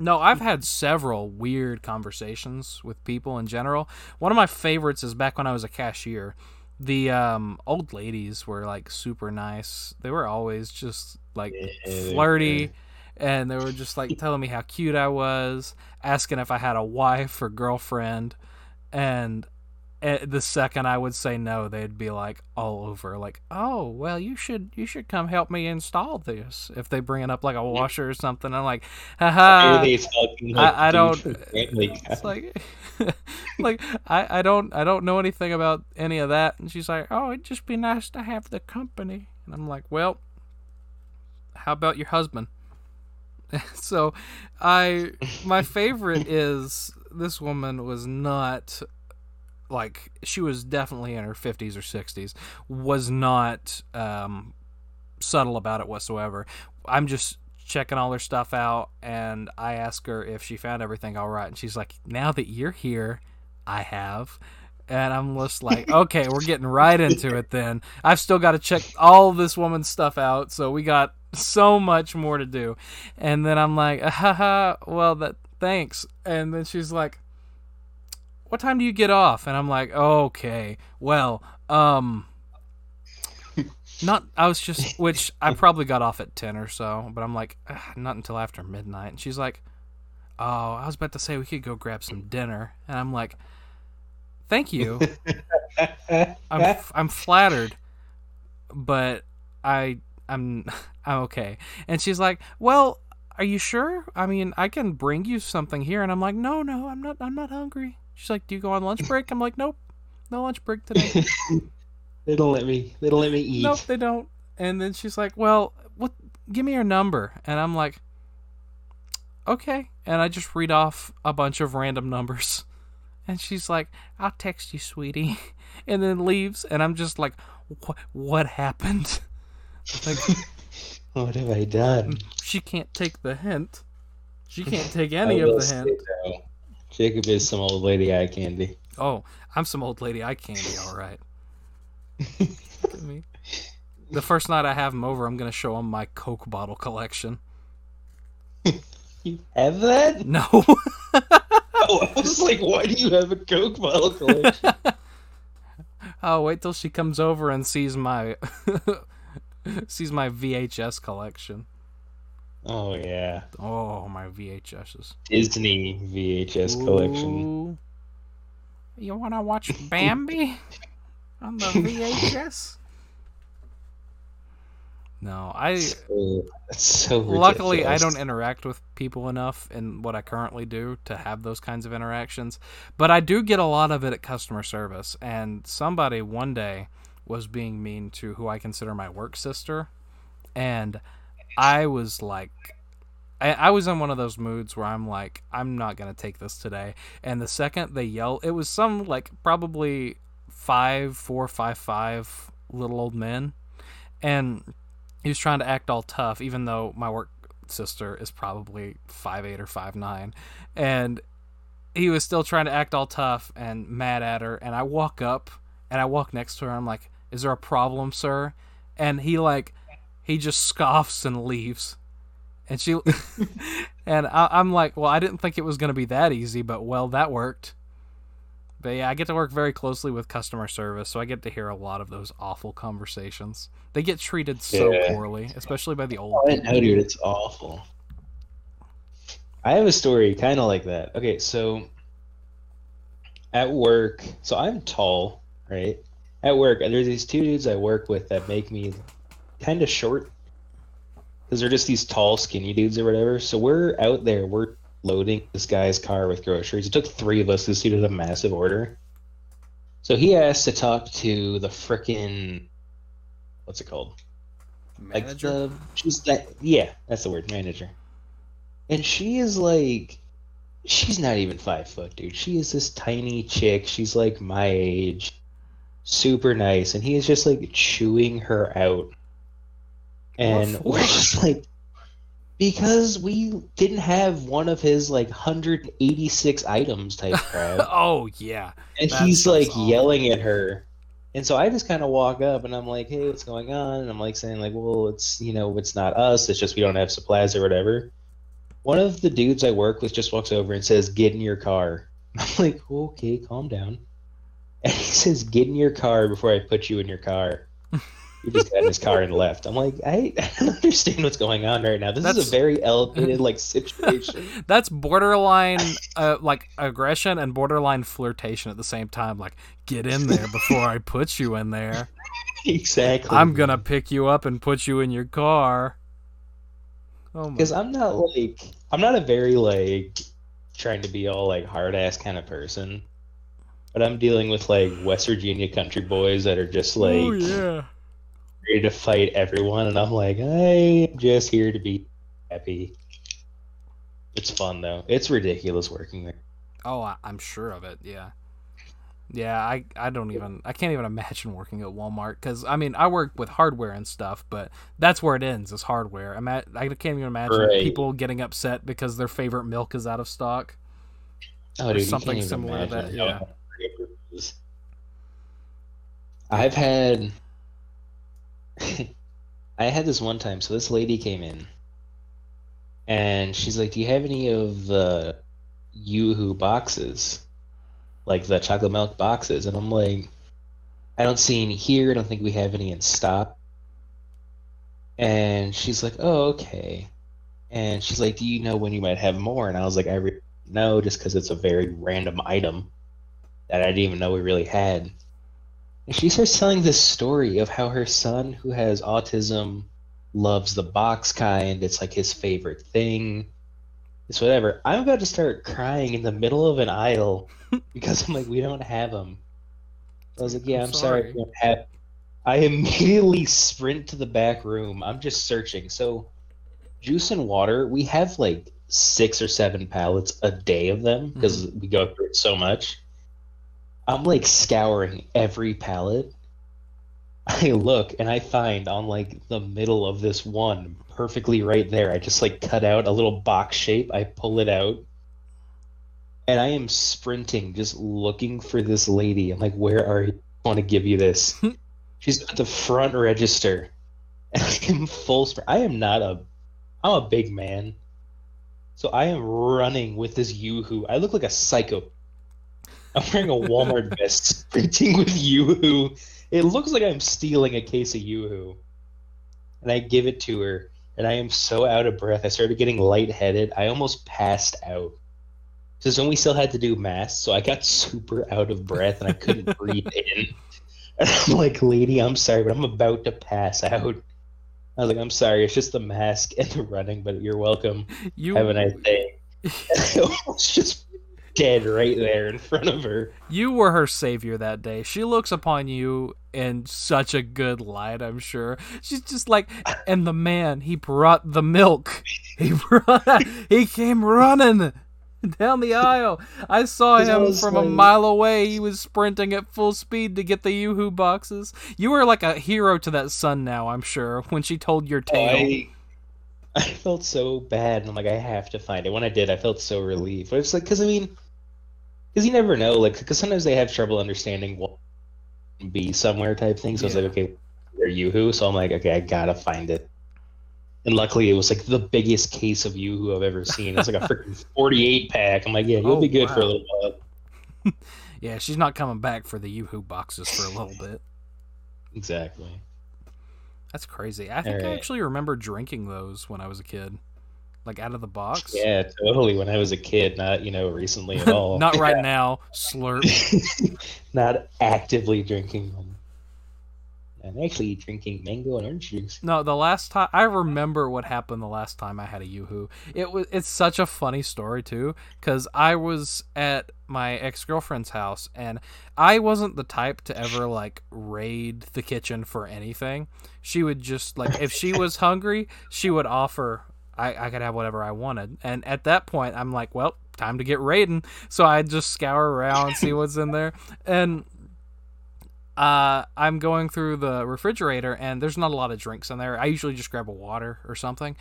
no i've had several weird conversations with people in general one of my favorites is back when i was a cashier the um, old ladies were like super nice. They were always just like Yeah, flirty and they were just like telling me how cute I was, asking if I had a wife or girlfriend, and Eh, the second I would say no, they'd be like all over, like, "Oh, well, you should you should come help me install this." If they bring it up like a washer or something, I'm like, they fucking, I- like, I don't- from Family Guy? It's like, [LAUGHS] like I, I don't I don't know anything about any of that, and she's like, "Oh, it'd just be nice to have the company," and I'm like, "Well, how about your husband?" [LAUGHS] so, I my favorite [LAUGHS] is this woman was not like she was definitely in her 50s or 60s was not um, subtle about it whatsoever. I'm just checking all her stuff out and i ask her if she found everything all right and she's like now that you're here i have. And i'm just like [LAUGHS] okay we're getting right into it then. I've still got to check all this woman's stuff out so we got so much more to do. And then i'm like haha well that thanks. And then she's like what time do you get off? And i'm like okay well um not i was just which i probably got off at 10 or so but i'm like not until after midnight. And she's like oh i was about to say we could go grab some dinner. And i'm like thank you. [LAUGHS] I'm i'm flattered but i i'm [LAUGHS] i'm okay. And she's like well are you sure? I mean i can bring you something here. And i'm like no no i'm not i'm not hungry she's like do you go on lunch break? I'm like nope. No lunch break today. [LAUGHS] They don't let me. They don't let me eat. nope they don't. And then she's like well what give me your number. And i'm like okay. And i just read off a bunch of random numbers. [LAUGHS] And she's like i'll text you sweetie. [LAUGHS] And then leaves. And i'm just like what what happened? Like What have I done? she can't take the hint. She can't take any of the hint Jacob is some old lady eye candy. oh i'm some old lady eye candy all right me- the first night i have him over i'm gonna show him my coke bottle collection You have that? no [LAUGHS] Oh, I was like, why do you have a Coke bottle collection? [LAUGHS] Oh, wait till she comes over and sees my [LAUGHS] sees my VHS collection. Oh yeah, Oh, my VHSs. Disney VHS collection. You want to watch Bambi [LAUGHS] on the VHS? No, I So, that's so luckily I don't interact with people enough in what I currently do to have those kinds of interactions, but I do get a lot of it at customer service. And somebody one day was being mean to who I consider my work sister, and I was like. I, I was in one of those moods where I'm like, I'm not gonna take this today. And the second they yell, it was some like probably five, four, five, five little old men, and he was trying to act all tough, even though my work sister is probably five eight or five nine, and he was still trying to act all tough and mad at her. And I walk up and I walk next to her. I'm like, "Is there a problem, sir?" And he like, he just scoffs and leaves. And she, [LAUGHS] and I, I'm like, well, I didn't think it was gonna be that easy, but well, that worked. But yeah, I get to work very closely with customer service, so I get to hear a lot of those awful conversations. They get treated so Yeah. poorly, especially by the old Oh, I know, dude. It's awful. I have a story kind of like that. Okay, so at work, so I'm tall, right? At work, there's these two dudes I work with that make me kind of short because they're just these tall, skinny dudes or whatever. So we're out there, we're loading this guy's car with groceries. It took three of us because he did a massive order. So he asked to talk to the frickin' what's it called? Like Manager? the she's that yeah, that's the word, manager. And she is like she's not even five foot, dude. She is this tiny chick. She's like my age. Super nice. And he is just like chewing her out. And we're just [LAUGHS] [LAUGHS] like Because we didn't have one of his like 186 items type [LAUGHS] crap. oh yeah. and he's like yelling at her. And so I just kind of walk up and I'm like, hey, what's going on? And I'm like saying, like, well, it's, you know, it's not us. It's just we don't have supplies or whatever. One of the dudes I work with just walks over and says, get in your car. I'm like, okay, calm down. And he says, get in your car before I put you in your car. He just got in his car and left. I'm like, I, [LAUGHS] I don't understand what's going on right now. This is a very elevated like [LAUGHS] situation. That's borderline uh, like aggression and borderline flirtation at the same time. Like, get in there before I put you in there. [LAUGHS] exactly. I'm gonna pick you up and put you in your car. Oh my because I'm not like I'm not a very like trying to be all like hard ass kind of person, but I'm dealing with like West Virginia country boys that are just like oh yeah. Ready to fight everyone, and I'm like I'm just here to be happy. It's fun though. It's ridiculous working there. Oh, I, I'm sure of it. Yeah. Yeah, I, I don't even I can't even imagine working at Walmart because I mean I work with hardware and stuff, but that's where it ends is hardware. I'm at, I can't even imagine Right. people getting upset because their favorite milk is out of stock. Oh, Or dude, something similar to that, yeah. hard it is. I've had [LAUGHS] I had this one time, so this lady came in and she's like, Do you have any of the Yoo-Hoo boxes? Like the chocolate milk boxes? And I'm like, I don't see any here, I don't think we have any in stock. And she's like, Oh, okay. And she's like, Do you know when you might have more? And I was like, I re- know just because it's a very random item that I didn't even know we really had. She starts telling this story of how her son, who has autism, loves the box kind. It's like his favorite thing. It's whatever. I'm about to start crying in the middle of an aisle [LAUGHS] because I'm like, we don't have them. I was like, yeah, I'm I'm, sorry. sorry. we don't have. I immediately sprint to the back room. I'm just searching. So, juice and water, we have like six or seven pallets a day of them mm-hmm. because we go through it so much. I'm like scouring every pallet. [LAUGHS] I look and I find on like the middle of this one, perfectly right there. I just like cut out a little box shape. I pull it out. And I am sprinting, just looking for this lady. I'm like, where are you? I want to give you this. [LAUGHS] She's at the front register. And [LAUGHS] I am full sprint. I am not a I'm a big man. So I am running with this Yoo-Hoo. I look like a psycho. I'm wearing a Walmart [LAUGHS] vest, sprinting with Yoo-Hoo. It looks like I'm stealing a case of Yoo-Hoo. And I give it to her, and I am so out of breath. I started getting lightheaded. I almost passed out. Because when we still had to do masks, so I got [LAUGHS] super out of breath and I couldn't [LAUGHS] breathe in. And I'm like, lady, I'm sorry, but I'm about to pass out. I was like, I'm sorry, it's just the mask and the running, but you're welcome. You Have a nice day. I was just dead right there in front of her. you were her savior that day. She looks upon you in such a good light, I'm sure. She's just like and the man, he brought the milk. He brought [LAUGHS] he came running down the aisle. I saw him from a mile away. He was sprinting at full speed to get the Yoo-Hoo boxes. You were like a hero to that son now, I'm sure, when she told your tale. I, I felt so bad, and I'm like, I have to find it. When I did, I felt so relieved. But it's like, because I mean, because you never know, like, because sometimes they have trouble understanding what be somewhere type thing. So it's Yeah. like, okay, they're Yoo-Hoo. So I'm like, okay, I gotta find it. And luckily, it was like the biggest case of Yoo-Hoo I've ever seen. It's like a freaking [LAUGHS] 48 pack. I'm like, yeah, you'll Oh, be good for a little while. [LAUGHS] Yeah, she's not coming back for the Yoo-Hoo boxes for a little bit. Exactly. That's crazy. I think I actually remember drinking those when I was a kid. Like out of the box. Yeah, totally. When I was a kid, not you know recently at [LAUGHS] all. Not right now. Slurp. [LAUGHS] not actively drinking them. I'm actually drinking mango and orange juice. No, the last time I remember what happened the last time I had a Yoo-Hoo. It was it's such a funny story too cuz I was at my ex-girlfriend's house and I wasn't the type to ever like raid the kitchen for anything. She would just like if she was hungry, she would offer I, I could have whatever I wanted. And at that point I'm like, well, time to get raiding. So I'd just scour around, see what's in there. And uh, I'm going through the refrigerator and there's not a lot of drinks in there. I usually just grab a water or something,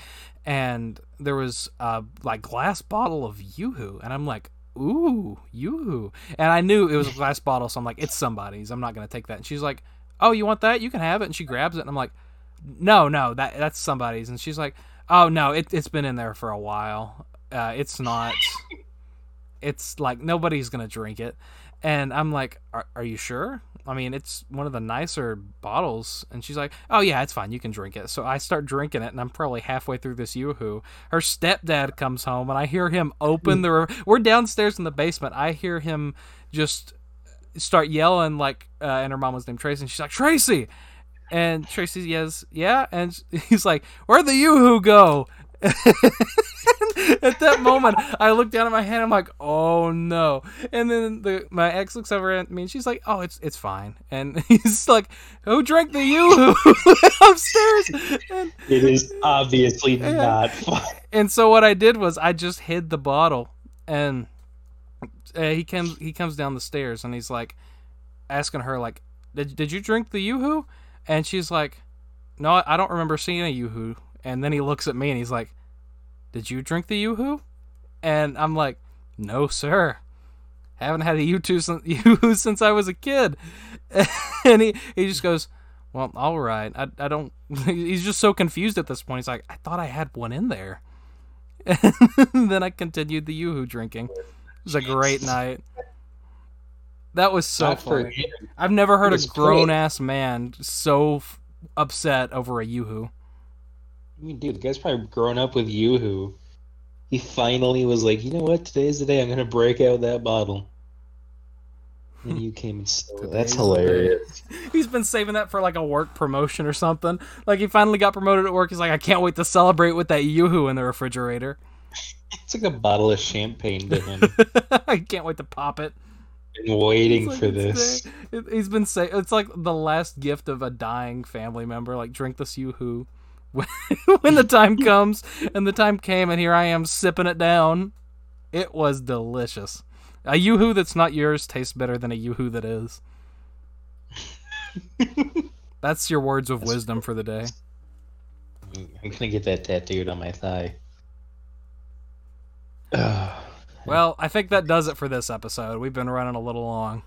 and there was a like glass bottle of YooHoo, and I'm like, ooh, YooHoo, and I knew it was a glass bottle, so I'm like, it's somebody's. I'm not gonna take that. And she's like, oh, you want that? You can have it. And she grabs it, and I'm like, no, no, that that's somebody's. And she's like, oh no, it, it's been in there for a while. Uh, it's not. It's like nobody's gonna drink it. And I'm like, are, are you sure? I mean, it's one of the nicer bottles. And she's like, oh, yeah, it's fine. You can drink it. So I start drinking it, and I'm probably halfway through this yoo-hoo. Her stepdad comes home, and I hear him open the. We're downstairs in the basement. I hear him just start yelling, like, uh, and her mom was named Tracy. And she's like, Tracy! And Tracy yells, yeah. And [LAUGHS] he's like, where'd the yoo-hoo go? [LAUGHS] at that moment, I look down at my hand. I'm like, "Oh no!" And then the my ex looks over at me, and she's like, "Oh, it's it's fine." And [LAUGHS] he's like, "Who drank the yoo-hoo upstairs?" And, it is obviously and, not fun. And so what I did was I just hid the bottle, and uh, he comes he comes down the stairs, and he's like asking her like, "Did did you drink the yoo And she's like, "No, I don't remember seeing a Yoo-Hoo. And then he looks at me and he's like, did you drink the yoo-hoo? And I'm like, no, sir. Haven't had a yoo-hoo since, [LAUGHS] yoo-hoo since I was a kid. [LAUGHS] and he, he just goes, well, all right. I, I don't. [LAUGHS] He's just so confused at this point. He's like, I thought I had one in there. And then I continued the yoo-hoo drinking. It was a great night. That was so Not funny. I've never heard a grown ass man so f- upset over a yoo-hoo. I mean, dude, the guy's probably grown up with yoo-hoo he finally was like, you know what, today's the day I'm gonna break out that bottle. And you came and stole it. That's hilarious. [LAUGHS] He's been saving that for like a work promotion or something. Like he finally got promoted at work. He's like, I can't wait to celebrate with that yoo-hoo in the refrigerator. [LAUGHS] It's like a bottle of champagne to him. [LAUGHS] I can't wait to pop it. Been waiting like, for this. He's been saying it's like the last gift of a dying family member. Like drink this yoo-hoo. [LAUGHS] when the time [LAUGHS] comes, and the time came, and here I am sipping it down. It was delicious. A yoo-hoo that's not yours tastes better than a yoo-hoo that is. [LAUGHS] that's your words of wisdom for the day. I'm gonna get that tattooed on my thigh. [SIGHS] [SIGHS] well, I think that does it for this episode. We've been running a little long.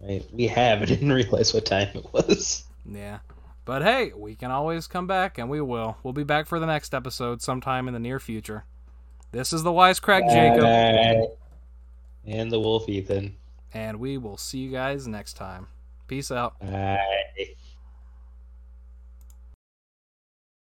Right, we have. [LAUGHS] I didn't realize what time it was. Yeah. But hey, we can always come back, and we will. We'll be back for the next episode sometime in the near future. This is the Wisecrack Jacob. And the Wolf Ethan. And we will see you guys next time. Peace out. Bye.